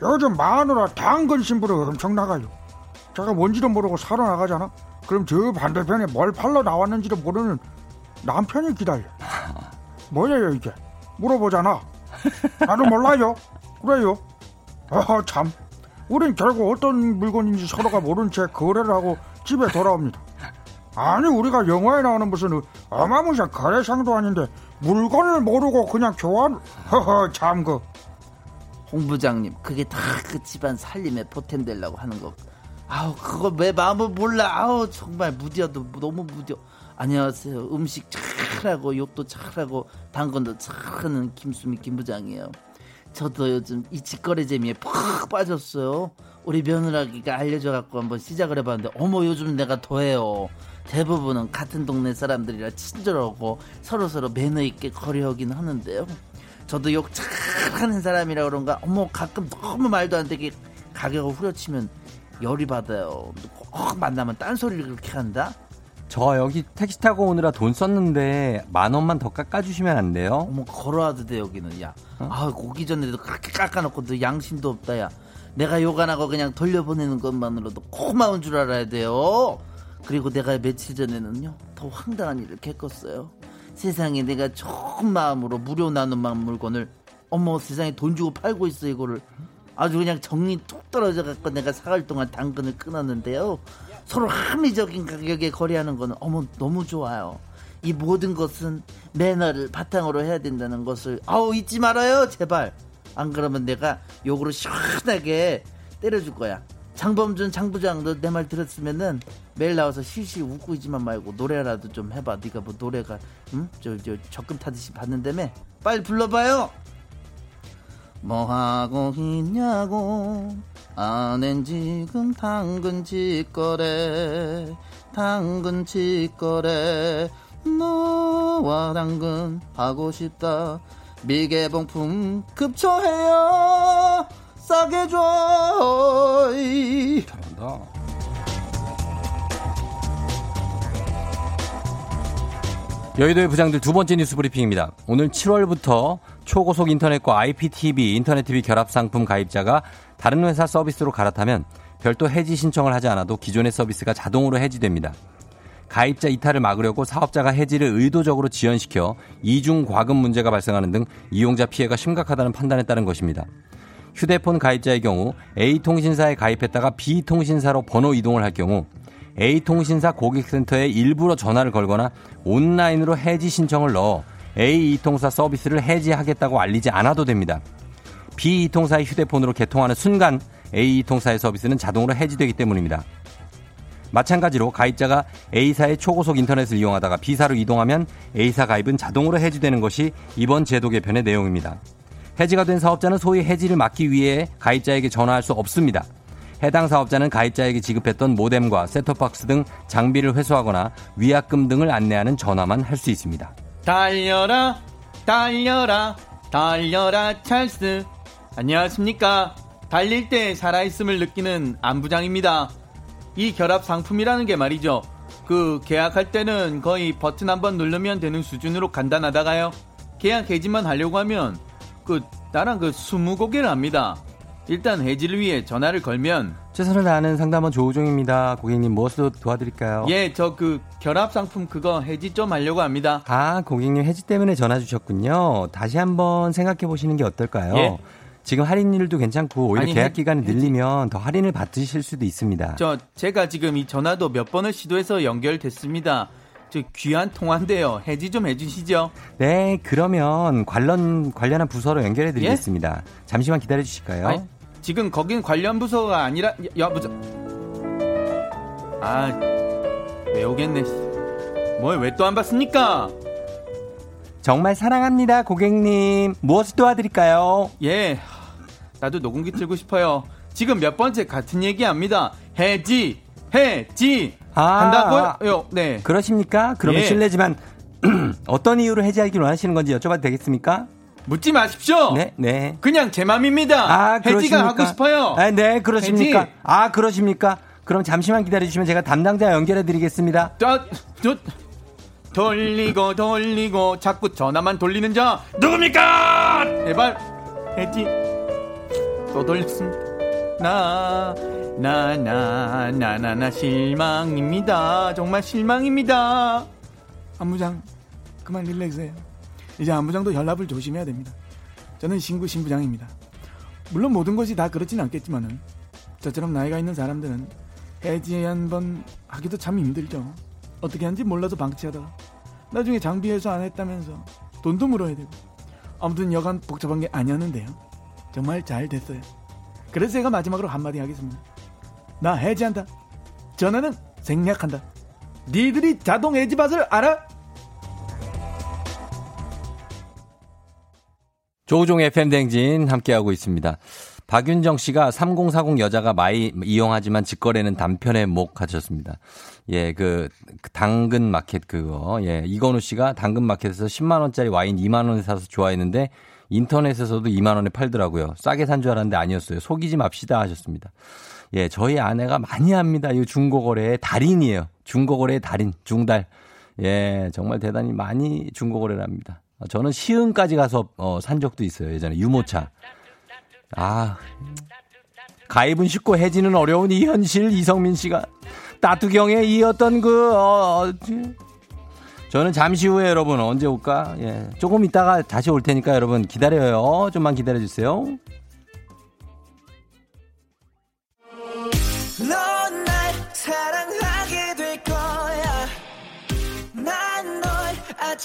[SPEAKER 5] 요즘 마누라 당근 심부름 엄청 나가요. 제가 뭔지도 모르고 사러 나가잖아. 그럼 저 반대편에 뭘 팔러 나왔는지도 모르는 남편이 기다려. 뭐예요 이게? 물어보잖아. 나도 몰라요. 그래요. 아 참. 우린 결국 어떤 물건인지 서로가 모른 채 거래를 하고 집에 돌아옵니다. 아니 우리가 영화에 나오는 무슨 어마무시한 거래상도 아닌데 물건을 모르고 그냥 교환 허허 참그
[SPEAKER 6] 홍 부장님 그게 다 그 집안 살림에 보탬 되려고 하는 거 아우 그거 왜 마음을 몰라? 아우 정말 무디어도 너무 무디어 안녕하세요. 음식 잘하고 욕도 잘하고 당근도 잘하는 김수미 김 부장이에요. 저도 요즘 이 직거래 재미에 푹 빠졌어요. 우리 며느라기가 알려줘갖고 한번 시작을 해봤는데 어머 요즘 내가 더해요. 대부분은 같은 동네 사람들이라 친절하고 서로서로 매너 있게 거래하긴 하는데요. 저도 욕 잘하는 사람이라 그런가? 어머 가끔 너무 말도 안 되게 가격을 후려치면 열이 받아요. 꼭 만나면 딴소리를 그렇게 한다?
[SPEAKER 1] 저 여기 택시 타고 오느라 돈 썼는데 만 원만 더 깎아주시면 안 돼요?
[SPEAKER 6] 어머 걸어와도 돼 여기는. 야. 아, 오기 전에도 그렇게 깎아놓고 너 양심도 없다 야. 내가 하고 그냥 돌려보내는 것만으로도 고마운 줄 알아야 돼요. 그리고 내가 며칠 전에는요 더 황당한 일을 겪었어요. 세상에 내가 좋은 마음으로 무료 나눔한 물건을 어머 세상에 돈 주고 팔고 있어 이거를 아주 그냥 정리 뚝 떨어져 갖고 내가 사흘 동안 당근을 끊었는데요. 서로 합리적인 가격에 거래하는 거는 어머 너무 좋아요. 이 모든 것은 매너를 바탕으로 해야 된다는 것을. 아우 잊지 말아요 제발. 안 그러면 내가 욕으로 시원하게 때려줄 거야. 장범준 장부장도 내 말 들었으면은 매일 나와서 실실 웃고 있지만 말고 노래라도 좀 해봐. 네가 뭐 노래가 응 저 저 적금 타듯이 받는다며? 빨리 불러봐요 뭐 하고 있냐고. 아낸 지금 당근 직거래 당근 직거래. 너와 당근 하고 싶다. 미개봉품 급조해요. 싸게 줘
[SPEAKER 1] 잘한다. 여의도의 부장들 두 번째 뉴스 브리핑입니다. 오늘 7월부터 초고속 인터넷과 IPTV, 인터넷 TV 결합 상품 가입자가 다른 회사 서비스로 갈아타면 별도 해지 신청을 하지 않아도 기존의 서비스가 자동으로 해지됩니다. 가입자 이탈을 막으려고 사업자가 해지를 의도적으로 지연시켜 이중 과금 문제가 발생하는 등 이용자 피해가 심각하다는 판단에 따른 것입니다. 휴대폰 가입자의 경우 A통신사에 가입했다가 B통신사로 번호 이동을 할 경우 A통신사 고객센터에 일부러 전화를 걸거나 온라인으로 해지 신청을 넣어 A2통사 서비스를 해지하겠다고 알리지 않아도 됩니다. B2통사의 휴대폰으로 개통하는 순간 A2통사의 서비스는 자동으로 해지되기 때문입니다. 마찬가지로 가입자가 A사의 초고속 인터넷을 이용하다가 B사로 이동하면 A사 가입은 자동으로 해지되는 것이 이번 제도 개편의 내용입니다. 해지가 된 사업자는 소위 해지를 막기 위해 가입자에게 전화할 수 없습니다. 해당 사업자는 가입자에게 지급했던 모뎀과 셋톱박스 등 장비를 회수하거나 위약금 등을 안내하는 전화만 할 수 있습니다.
[SPEAKER 7] 달려라 달려라 달려라 찰스. 안녕하십니까. 달릴 때 살아있음을 느끼는 안부장입니다. 이 결합 상품이라는 게 말이죠. 그 계약할 때는 거의 버튼 한번 누르면 되는 수준으로 간단하다가요. 계약 해지만 하려고 하면 그 나랑 그 20고개를 합니다 일단 해지를 위해 전화를 걸면
[SPEAKER 1] 최선을 다하는 상담원 조우종입니다. 고객님 무엇으로 도와드릴까요?
[SPEAKER 7] 예 저 그 결합 상품 그거 해지 좀 하려고 합니다
[SPEAKER 1] 아, 고객님 해지 때문에 전화 주셨군요. 다시 한번 생각해 보시는 게 어떨까요?
[SPEAKER 7] 예.
[SPEAKER 1] 지금 할인율도 괜찮고 오히려
[SPEAKER 7] 아니,
[SPEAKER 1] 계약
[SPEAKER 7] 해-
[SPEAKER 1] 기간을 늘리면 더 할인을 받으실 수도 있습니다.
[SPEAKER 7] 저 제가 지금 이 전화도 몇 번을 시도해서 연결됐습니다. 저 귀한 통화인데요. 해지 좀 해주시죠.
[SPEAKER 1] 네, 그러면 관련 관련한 부서로 연결해 드리겠습니다. 잠시만 기다려 주실까요?
[SPEAKER 7] 아니, 지금 거긴 관련 부서가 아니라 여부자. 아 외우겠네. 뭘 왜 또안 받습니까?
[SPEAKER 1] 정말 사랑합니다, 고객님. 무엇을 도와드릴까요?
[SPEAKER 7] 예, 나도 녹음기 틀고 싶어요. 지금 몇 번째 같은 얘기합니다. 해지, 해지
[SPEAKER 1] 아,
[SPEAKER 7] 한다고요? 요, 네.
[SPEAKER 1] 그러십니까? 그러면
[SPEAKER 7] 예.
[SPEAKER 1] 실례지만 어떤 이유로 해지하기로 하시는 건지 여쭤봐도 되겠습니까?
[SPEAKER 7] 묻지 마십시오.
[SPEAKER 1] 네, 네.
[SPEAKER 7] 그냥 제 맘입니다.
[SPEAKER 1] 아,
[SPEAKER 7] 해지가? 하고 싶어요.
[SPEAKER 1] 아, 네, 그러십니까?
[SPEAKER 7] 해지.
[SPEAKER 1] 아, 그러십니까? 그럼 잠시만 기다려주시면 제가 담당자 연결해 드리겠습니다.
[SPEAKER 7] 저, 저, 돌리고 돌리고 자꾸 전화만 돌리는 자 누굽니까? 제발 해지 또 돌렸습니다. 나, 나, 나, 나, 나, 나 실망입니다. 정말 실망입니다. 안부장 그만 릴렉스해요. 이제 안부장도 연락을 조심해야 됩니다. 저는 신구 신부장입니다. 물론 모든 것이 다 그렇진 않겠지만은 저처럼 나이가 있는 사람들은 해지 한번 하기도 참 힘들죠. 어떻게 하는지 몰라서 방치하다가 나중에 장비 회수 안 했다면서 돈도 물어야 되고 아무튼 여간 복잡한 게 아니었는데요. 정말 잘 됐어요. 그래서 제가 마지막으로 한마디 하겠습니다. 나 해지한다. 전화는 생략한다. 니들이 자동 해지밭을 알아?
[SPEAKER 1] 조우종의 팬댕진 함께하고 있습니다. 박윤정 씨가 3040 여자가 많이 이용하지만 직거래는 단편의 목 하셨습니다. 예, 그, 그 당근 마켓 그거. 예, 이건우 씨가 당근 마켓에서 10만 원짜리 와인 2만 원에 사서 좋아했는데 인터넷에서도 2만 원에 팔더라고요. 싸게 산 줄 알았는데 아니었어요. 속이지 맙시다 하셨습니다. 예, 저희 아내가 많이 합니다. 이 중고거래의 달인이에요. 중고거래의 달인, 중달. 예, 정말 대단히 많이 중고거래를 합니다. 저는 시흥까지 가서 어, 산 적도 있어요. 예전에 유모차. 아, 가입은 쉽고 해지는 어려운 이 현실 이성민 씨가 따뚜경에 이었던 그 어, 어, 저는 잠시 후에 여러분 언제 올까? 예, 조금 있다가 다시 올 테니까 여러분 기다려요. 좀만 기다려 주세요.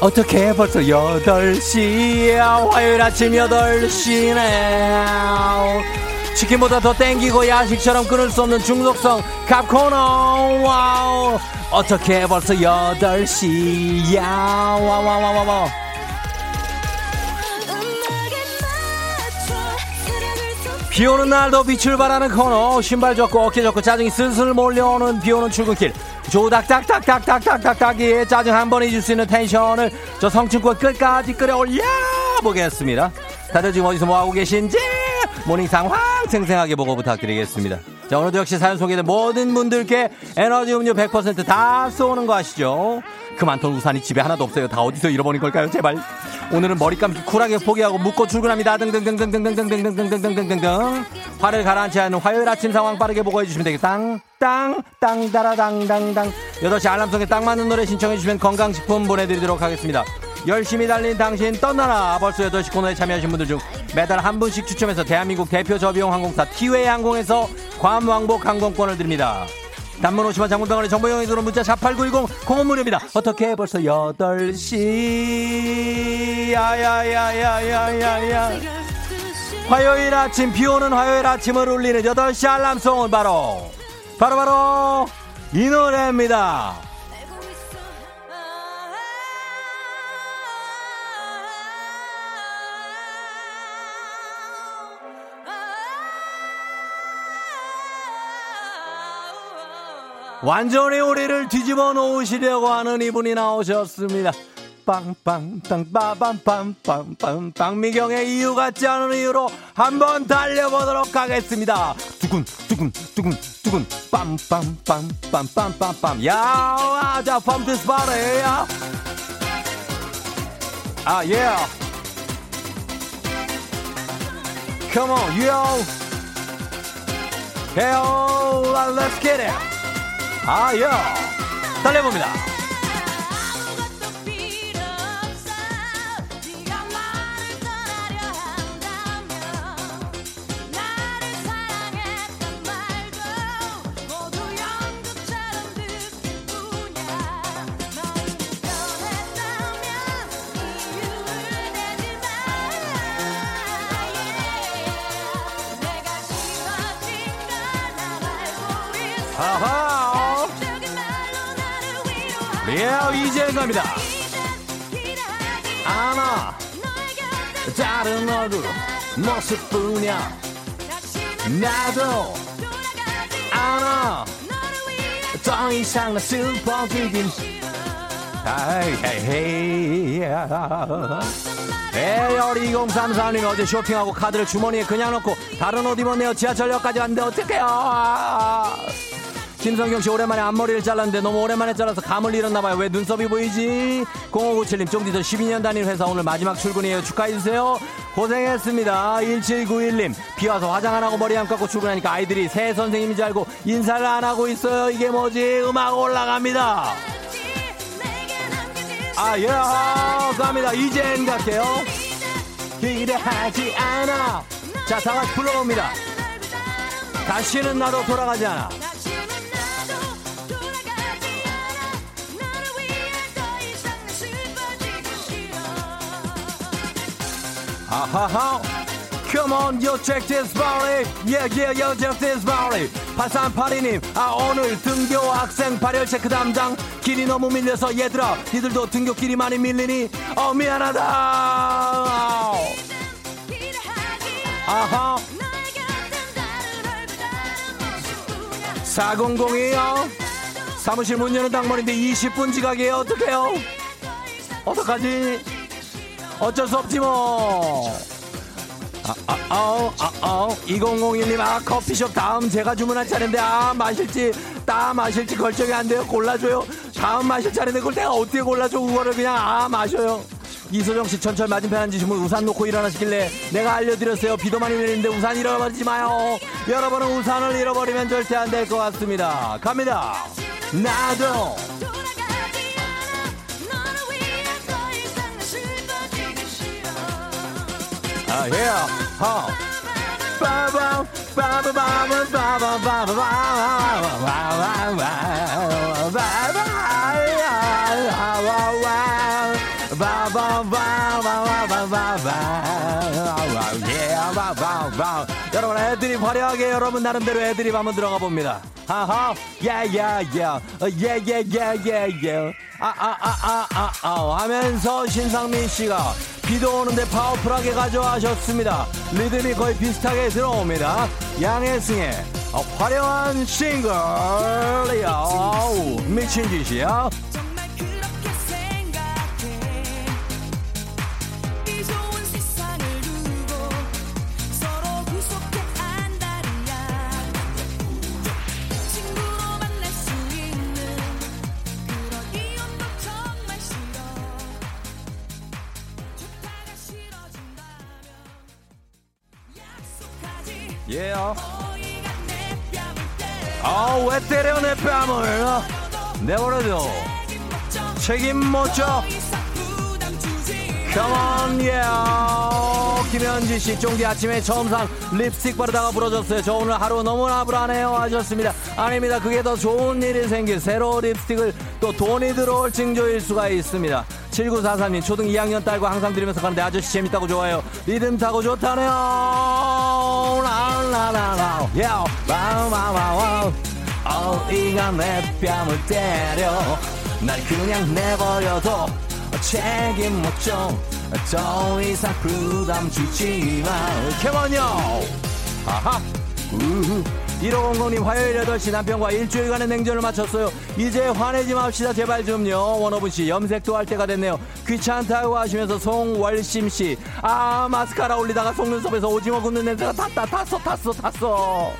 [SPEAKER 1] 어떻게 벌써 8시야 화요일 아침 8시네. 치킨보다 더 땡기고 야식처럼 끊을 수 없는 중독성. 갑코너. 와우. 어떻게 벌써 8시야 와와와와와 비 오는 날도 빛을 발하는 코너. 신발 젖고 어깨 젖고 짜증이 슬슬 몰려오는 비 오는 출근길 조닥닥닥닥닥닥닥닥이 짜증 한 번에 잊을 수 있는 텐션을 저 성층권 끝까지 끌어올려 보겠습니다. 다들 지금 어디서 뭐하고 계신지 모닝 상황 생생하게 보고 부탁드리겠습니다 자 오늘도 역시 사연 소개된 모든 분들께 에너지 음료 100%다 쏘는 거 아시죠 그만둔 우산이 집에 하나도 없어요 다 어디서 잃어버린 걸까요 제발 오늘은 머리 감기 쿨하게 포기하고 묶고 출근합니다. 등등등등등등등등등등등등등등. 화를 가라앉히 하는 화요일 아침 상황 빠르게 보고해 주시면 되겠다. 땅, 땅, 따라당당당. 8시 알람송에 딱 맞는 노래 신청해 주시면 건강식품 보내드리도록 하겠습니다. 열심히 달린 당신 떠나라. 벌써 8시 코너에 참여하신 분들 중 매달 한 분씩 추첨해서 대한민국 대표 저비용 항공사 티웨이 항공에서 괌 왕복 항공권을 드립니다. 단문 50원 장문병원의 정보용이 들어 문자 샵8910 공원 무료입니다. 어떻게 벌써 8시 야야야야야야야 화요일 아침 비 오는 화요일 아침을 울리는 8시 알람송은 바로 바로바로 이 노래입니다. 완전히 우리를 뒤집어 놓으시려고 하는 이분이 나오셨습니다. 빵빵땅 빠밤빰빰빰 박미경의 이유 같지 않은 이유로 한번 달려보도록 하겠습니다. 두근 두근 두근 두근 빰빰빰빰빰빰빰 야자 펌프스 바레야 아 예. Come on, yo. Hey, oh, let's get it. 아, 예. 달려봅니다. 갑니다. 아나. 다른 얼굴 모습뿐이야. 나도 아나. 더 이상 나 슬퍼지긴. 헤이, 에어리 2034님 어제 쇼핑하고 카드를 주머니에 그냥 넣고 다른 옷 입었네요. 지하철역까지 왔는데 어떡해요. 김성경 씨 오랜만에 앞머리를 잘랐는데 너무 오랜만에 잘라서 감을 잃었나 봐요. 왜 눈썹이 보이지? 0597님 쫑디 저 12년 다닌 회사 오늘 마지막 출근이에요. 축하해 주세요. 고생했습니다. 1791님 비 와서 화장 안 하고 머리 안 감고 출근하니까 아이들이 새 선생님인 줄 알고 인사를 안 하고 있어요. 이게 뭐지? 음악 올라갑니다. 아, 예, 갑니다. 이젠 갈게요. 기대하지 않아. 자, 다 같이 불러봅니다. 다시는 나도 돌아가지 않아. 아하하. Come on, you check this body. Yeah, yeah, you check this body. 8382님, 아, 오늘 등교 학생 발열 체크 담당. 길이 너무 밀려서 얘들아, 니들도 등교 길이 많이 밀리니? 어, 미안하다. 아하. 4002요. 사무실 문 여는 당번인데 20분 지각이에요. 어떡해요? 어떡하지? 어쩔 수 없지 뭐. 아, 아, 아, 아, 아, 2001님, 아, 커피숍 다음 제가 주문할 차례인데, 아, 마실지, 따 마실지 결정이 안 돼요. 골라줘요. 다음 마실 차례인데, 그걸 내가 어떻게 골라줘? 그거를 그냥, 아, 마셔요. 이소정 씨 전철 맞은편 앉으시면 우산 놓고 일어나시길래 내가 알려드렸어요. 비도 많이 내리는데 우산 잃어버리지 마요. 여러분은 우산을 잃어버리면 절대 안 될 것 같습니다. 갑니다. 나도. 아, 예. 하. 빠 여러분 애드립 화려하게 여러분 나름대로 애드립 한번 들어가 봅니다. 하하 야야야 예예예예예 아아아아아 아, 하면서 신상민 씨가 비도 오는데 파워풀하게 가져와셨습니다. 리듬이 거의 비슷하게 들어옵니다. 양혜승의 어, 화려한 싱글 야 미친 짓이야. 예요. 아왜 때려 내 뺨을 내버려둬 책임 못져 on, yeah. 김현지 씨, 쫑디 아침에 처음 산 립스틱 바르다가 부러졌어요. 저 오늘 하루 너무나 불안해요. 하셨습니다. 아닙니다. 그게 더 좋은 일이 생길 새로 립스틱을 또 돈이 들어올 징조일 수가 있습니다. 7943님, 초등 2학년 딸과 항상 들으면서 가는데 아저씨 재밌다고 좋아요. 리듬 타고 좋다네요. 라라라라. 야, 와와와와. 어이가 내 뺨을 때려. 날 그냥 내버려둬. 책임 못 져 더 이상 부담 주지 마 캐먼요 아하 우후 1500님 화요일 8시 남편과 일주일간의 냉전을 마쳤어요. 이제 화내지 맙시다. 제발 좀요. 원어분 씨 염색도 할 때가 됐네요. 귀찮다고 하시면서 송월심 씨 아 마스카라 올리다가 속눈썹에서 오징어 굽는 냄새가 탔다 탔어 탔어 탔어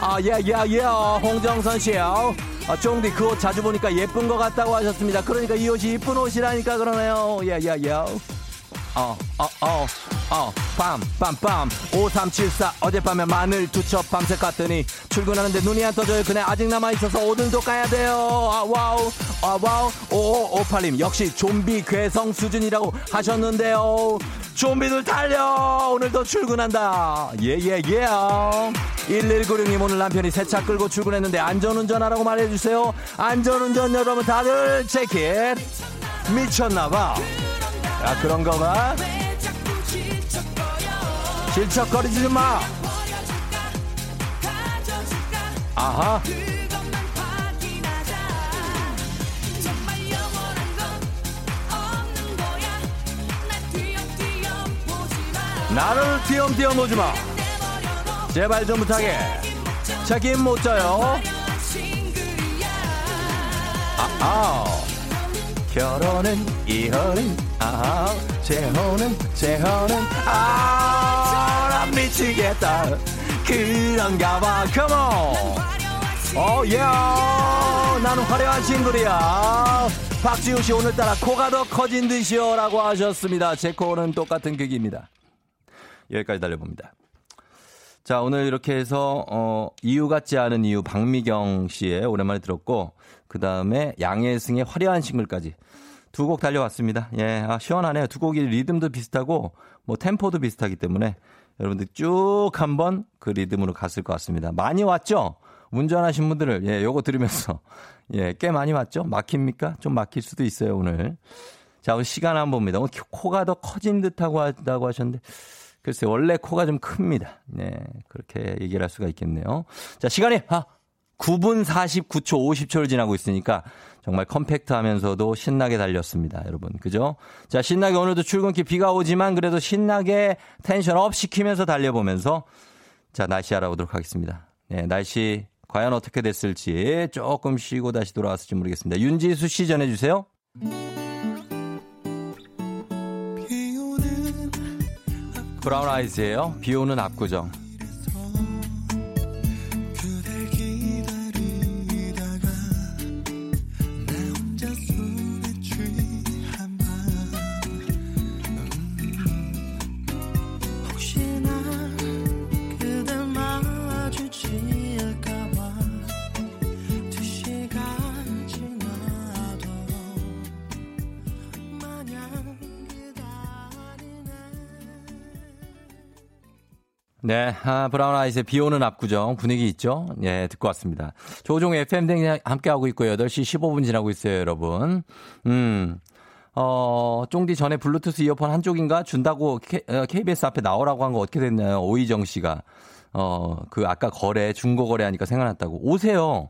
[SPEAKER 1] 아예예예 홍정선 씨요 아, 쫑디 그 옷 자주 보니까 예쁜 것 같다고 하셨습니다. 그러니까 이 옷이 이쁜 옷이라니까 그러네요. 예예예. 어, 어, 어, 어, 빰, 빰, 빰. 5374. 어젯밤에 마늘 두 첩 밤새 깠더니 출근하는데 눈이 안 떠져요. 근데 아직 남아있어서 오늘도 까야 돼요. 아, 와우. 아, 와우. 5558님. 역시 좀비 괴성 수준이라고 하셨는데요. 좀비들 달려. 오늘도 출근한다. 예, 예, 예. 1196님 오늘 남편이 새 차 끌고 출근했는데 안전운전하라고 말해주세요. 안전운전 여러분 다들 체크. 미쳤나봐. 야, 그런 거 봐. 질척거리지 마. 아하. 나를 띄엄띄엄 오지 마. 제발 좀 부탁해. 책임 못 져요. 아아. 결혼은 이혼은 아아. 재혼은 재혼은 아. 미치겠다. 그런가 봐. Come on. 어, 예. 나는 화려한 싱글이야. 박지우 씨 오늘따라 코가 더 커진 듯이요라고 하셨습니다. 제 코는 똑같은 극입니다. 여기까지 달려봅니다. 자, 오늘 이렇게 해서, 어, 이유 같지 않은 이유 박미경 씨의 오랜만에 들었고, 그 다음에 양혜승의 화려한 싱글까지 두 곡 달려왔습니다. 예, 아, 시원하네요. 두 곡이 리듬도 비슷하고, 뭐, 템포도 비슷하기 때문에 여러분들 쭉 한번 그 리듬으로 갔을 것 같습니다. 많이 왔죠? 운전하신 분들을, 예, 요거 들으면서, 예, 꽤 많이 왔죠? 막힙니까? 좀 막힐 수도 있어요, 오늘. 자, 오늘 시간 한 번 봅니다. 오늘 코가 더 커진 듯하고 하다고 하셨는데, 글쎄 원래 코가 좀 큽니다. 네, 그렇게 얘기를 할 수가 있겠네요. 자, 시간이 아 9분 49초 50초를 지나고 있으니까 정말 컴팩트하면서도 신나게 달렸습니다, 여러분. 그죠? 자, 신나게 오늘도 출근길 비가 오지만 그래도 신나게 텐션 업 시키면서 달려보면서 자, 날씨 알아보도록 하겠습니다. 네, 날씨 과연 어떻게 됐을지 조금 쉬고 다시 돌아왔을지 모르겠습니다. 윤지수 씨 전해주세요. 브라운 아이즈예요. 비 오는 압구정.
[SPEAKER 8] 네,
[SPEAKER 1] 아, 브라운 아이즈의 비 오는 압구정 분위기 있죠? 예, 듣고 왔습니다. 조종 FM 댕 함께하고 있고요. 8시 15분 지나고 있어요, 여러분. 음, 어, 쫑디 전에 블루투스 이어폰 한쪽인가 준다고 K, 어, KBS 앞에 나오라고 한 거 어떻게 됐나요? 오희정 씨가. 어, 그 아까 거래, 중고 거래하니까 생각났다고. 오세요.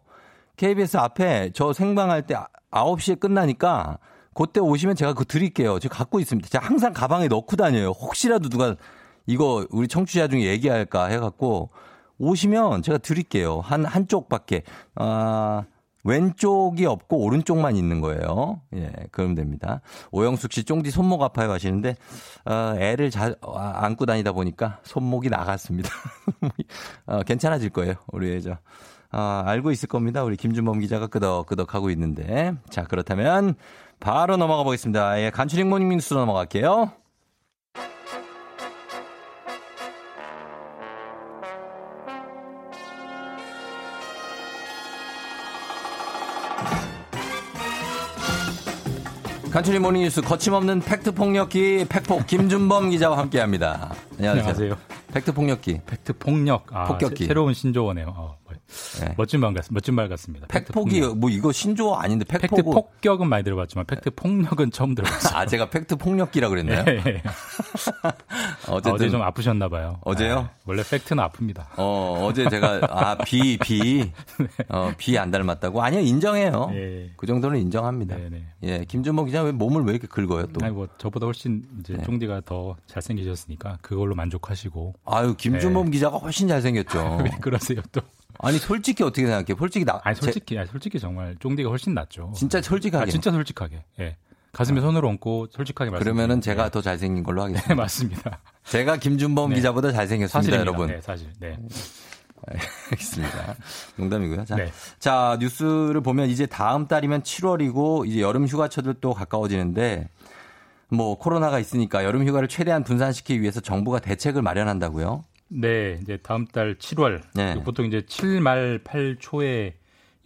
[SPEAKER 1] KBS 앞에 저 생방할 때 9시에 끝나니까 그때 오시면 제가 그거 드릴게요. 제가 갖고 있습니다. 제가 항상 가방에 넣고 다녀요. 혹시라도 누가 이거 우리 청취자 중에 얘기할까 해갖고 오시면 제가 드릴게요. 한, 한쪽 밖에. 아, 왼쪽이 없고 오른쪽만 있는 거예요. 예, 그러면 됩니다. 오영숙 씨 쫑디 손목 아파요 하시는데, 어, 애를 잘 아, 안고 다니다 보니까 손목이 나갔습니다. 어, 괜찮아질 거예요. 우리 애저. 아, 알고 있을 겁니다. 우리 김준범 기자가 끄덕끄덕 하고 있는데. 자, 그렇다면 바로 넘어가 보겠습니다. 예, 간추린 모닝 뉴스로 넘어갈게요. 간추린 모닝 뉴스 거침없는 팩트 폭력기 팩폭 김준범 기자와 함께합니다. 안녕하세요.
[SPEAKER 9] 안녕하세요.
[SPEAKER 1] 팩트 폭력기.
[SPEAKER 9] 팩트 폭력. 아,
[SPEAKER 1] 폭격기.
[SPEAKER 9] 새, 로운 신조어네요. 어,
[SPEAKER 1] 네.
[SPEAKER 9] 멋진 말 같, 멋진 말 같습니다. 팩트
[SPEAKER 1] 팩폭이
[SPEAKER 9] 폭력.
[SPEAKER 1] 뭐 이거 신조어 아닌데
[SPEAKER 9] 팩트
[SPEAKER 1] 팩폭.
[SPEAKER 9] 폭격은 많이 들어봤지만 팩트 폭력은 처음 들어봤어요.
[SPEAKER 1] 아 제가 팩트 폭력기라 그랬나요?
[SPEAKER 9] 예.
[SPEAKER 1] 어쨌든
[SPEAKER 9] 어제 좀 아프셨나 봐요.
[SPEAKER 1] 어제요?
[SPEAKER 9] 아, 원래 팩트는 아픕니다.
[SPEAKER 1] 어, 어제 제가, 아, 비, 비, 어, 비 안 닮았다고? 아니요, 인정해요.
[SPEAKER 9] 예.
[SPEAKER 1] 그 정도는 인정합니다.
[SPEAKER 9] 네네.
[SPEAKER 1] 예, 김준범 기자 왜 몸을 왜 이렇게 긁어요, 또?
[SPEAKER 9] 아니 뭐 저보다 훨씬 이제
[SPEAKER 1] 네.
[SPEAKER 9] 쫑디가 더 잘생기셨으니까 그걸로 만족하시고
[SPEAKER 1] 아유, 김준범
[SPEAKER 9] 네.
[SPEAKER 1] 기자가 훨씬 잘생겼죠.
[SPEAKER 9] 왜 그러세요 또?
[SPEAKER 1] 아니, 솔직히 어떻게 생각해? 솔직히 나,
[SPEAKER 9] 아니
[SPEAKER 1] 제-
[SPEAKER 9] 솔직히 아니, 솔직히 정말 쫑디가 훨씬 낫죠.
[SPEAKER 1] 진짜 솔직하게.
[SPEAKER 9] 아, 진짜 솔직하게. 예. 가슴에 손을 얹고 솔직하게 말씀.
[SPEAKER 1] 그러면은 제가 더 잘생긴 걸로 하겠습니다.
[SPEAKER 9] 네, 맞습니다.
[SPEAKER 1] 제가 김준범
[SPEAKER 9] 네.
[SPEAKER 1] 기자보다 잘생겼습니다,
[SPEAKER 9] 사실입니다.
[SPEAKER 1] 여러분.
[SPEAKER 9] 네, 사실. 네.
[SPEAKER 1] 알겠습니다. 농담이고요. 자,
[SPEAKER 9] 네.
[SPEAKER 1] 자, 뉴스를 보면 이제 다음 달이면 7월이고 이제 여름 휴가철도 또 가까워지는데 뭐 코로나가 있으니까 여름 휴가를 최대한 분산시키기 위해서 정부가 대책을 마련한다고요.
[SPEAKER 9] 네, 이제 다음 달 7월.
[SPEAKER 1] 네.
[SPEAKER 9] 보통 이제 7말 8초에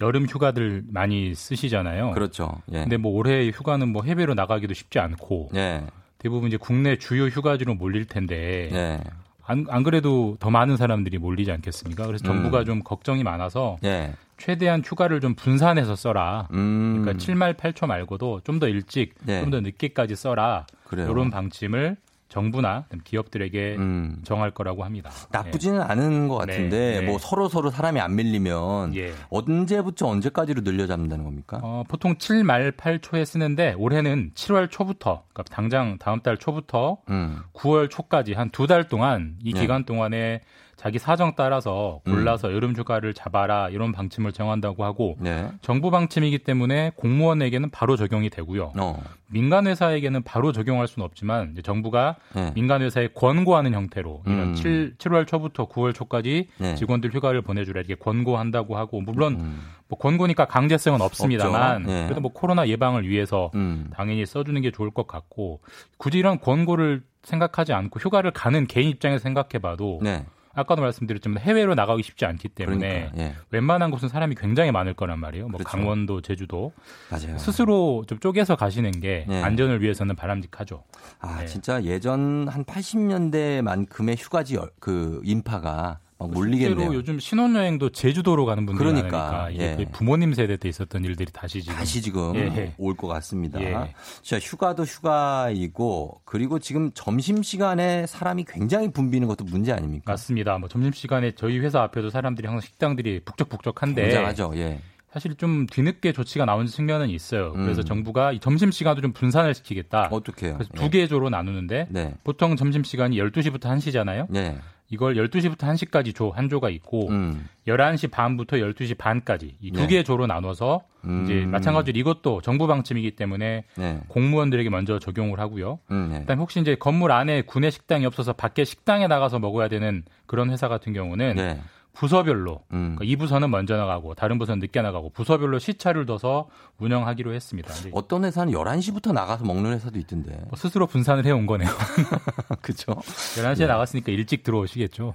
[SPEAKER 9] 여름 휴가들 많이 쓰시잖아요.
[SPEAKER 1] 그렇죠. 예.
[SPEAKER 9] 근데 뭐 올해 휴가는 뭐 해외로 나가기도 쉽지 않고
[SPEAKER 1] 예.
[SPEAKER 9] 대부분 이제 국내 주요 휴가지로 몰릴 텐데
[SPEAKER 1] 예.
[SPEAKER 9] 안, 안 그래도 더 많은 사람들이 몰리지 않겠습니까? 그래서 정부가 좀 걱정이 많아서
[SPEAKER 1] 음. 예.
[SPEAKER 9] 최대한 휴가를 좀 분산해서 써라.
[SPEAKER 1] 음.
[SPEAKER 9] 그러니까 7말 8초 말고도 좀 더 일찍,
[SPEAKER 1] 네.
[SPEAKER 9] 좀더 늦게까지 써라.
[SPEAKER 1] 그래요.
[SPEAKER 9] 이런 방침을 정부나 기업들에게
[SPEAKER 1] 음.
[SPEAKER 9] 정할 거라고 합니다.
[SPEAKER 1] 나쁘지는 않은 것 같은데
[SPEAKER 9] 네, 네.
[SPEAKER 1] 뭐 서로 서로 사람이 안 밀리면
[SPEAKER 9] 예.
[SPEAKER 1] 언제부터 언제까지로 늘려잡는다는 겁니까?
[SPEAKER 9] 어, 보통 7말 8초에 쓰는데 올해는 7월 초부터 그러니까 당장 다음 달 초부터
[SPEAKER 1] 음.
[SPEAKER 9] 9월 초까지 한 두 달 동안 이
[SPEAKER 1] 네.
[SPEAKER 9] 기간 동안에 자기 사정 따라서 골라서 여름 휴가를 잡아라 이런 방침을 정한다고 하고
[SPEAKER 1] 네.
[SPEAKER 9] 정부 방침이기 때문에 공무원에게는 바로 적용이 되고요.
[SPEAKER 1] 어.
[SPEAKER 9] 민간 회사에게는 바로 적용할 수는 없지만 이제 정부가
[SPEAKER 1] 네.
[SPEAKER 9] 민간 회사에 권고하는 형태로 그러니까
[SPEAKER 1] 음.
[SPEAKER 9] 7, 7월 초부터 9월 초까지
[SPEAKER 1] 네.
[SPEAKER 9] 직원들 휴가를 보내주라 이렇게 권고한다고 하고 물론 뭐 권고니까 강제성은 없습니다만
[SPEAKER 1] 음. 네.
[SPEAKER 9] 그래도 뭐 코로나 예방을 위해서
[SPEAKER 1] 음.
[SPEAKER 9] 당연히 써주는 게 좋을 것 같고 굳이 이런 권고를 생각하지 않고 휴가를 가는 개인 입장에서 생각해봐도
[SPEAKER 1] 네.
[SPEAKER 9] 아까도 말씀드렸지만 해외로 나가기 쉽지 않기 때문에
[SPEAKER 1] 그러니까, 예.
[SPEAKER 9] 웬만한 곳은 사람이 굉장히 많을 거란 말이에요. 뭐
[SPEAKER 1] 그렇죠.
[SPEAKER 9] 강원도, 제주도
[SPEAKER 1] 맞아요.
[SPEAKER 9] 스스로 좀 쪼개서 가시는 게
[SPEAKER 1] 네.
[SPEAKER 9] 안전을 위해서는 바람직하죠.
[SPEAKER 1] 아,
[SPEAKER 9] 네.
[SPEAKER 1] 진짜 예전 한 80년대만큼의 휴가지 열- 그 인파가 막 몰리겠네요.
[SPEAKER 9] 실제로 요즘 신혼여행도 제주도로 가는 분들이
[SPEAKER 1] 그러니까,
[SPEAKER 9] 많으니까
[SPEAKER 1] 예.
[SPEAKER 9] 부모님 세대 때 있었던 일들이 다시 지금
[SPEAKER 1] 다시 지금
[SPEAKER 9] 예.
[SPEAKER 1] 올것 같습니다.
[SPEAKER 9] 예.
[SPEAKER 1] 자, 휴가도 휴가이고 그리고 지금 점심 시간에 사람이 굉장히 붐비는 것도 문제 아닙니까?
[SPEAKER 9] 맞습니다. 뭐 점심 시간에 저희 회사 앞에도 사람들이 항상 식당들이 북적북적한데
[SPEAKER 1] 굉장하죠. 예.
[SPEAKER 9] 사실 좀 뒤늦게 조치가 나온 측면은 있어요. 그래서
[SPEAKER 1] 음.
[SPEAKER 9] 정부가 이 점심 시간도 좀 분산을 시키겠다.
[SPEAKER 1] 어떻게요?
[SPEAKER 9] 그래서
[SPEAKER 1] 예.
[SPEAKER 9] 두개 조로 나누는데
[SPEAKER 1] 네.
[SPEAKER 9] 보통 점심 시간이 12시부터 1시잖아요.
[SPEAKER 1] 네.
[SPEAKER 9] 이걸 12시부터 1시까지 조 한 조가 있고
[SPEAKER 1] 음.
[SPEAKER 9] 11시 반부터 12시 반까지 이두
[SPEAKER 1] 네.
[SPEAKER 9] 개의 조로 나눠서
[SPEAKER 1] 음.
[SPEAKER 9] 이제 마찬가지로 이것도 정부 방침이기 때문에
[SPEAKER 1] 네.
[SPEAKER 9] 공무원들에게 먼저 적용을 하고요.
[SPEAKER 1] 음, 네.
[SPEAKER 9] 그다음에 혹시 이제 건물 안에 구내 식당이 없어서 밖에 식당에 나가서 먹어야 되는 그런 회사 같은 경우는
[SPEAKER 1] 네.
[SPEAKER 9] 부서별로
[SPEAKER 1] 음.
[SPEAKER 9] 그러니까 이 부서는 먼저 나가고 다른 부서는 늦게 나가고 부서별로 시차를 둬서 운영하기로 했습니다.
[SPEAKER 1] 어떤 회사는 11시부터 나가서 먹는 회사도 있던데.
[SPEAKER 9] 뭐 스스로 분산을 해온 거네요.
[SPEAKER 1] 그죠?
[SPEAKER 9] 11시에 나갔으니까 일찍 들어오시겠죠.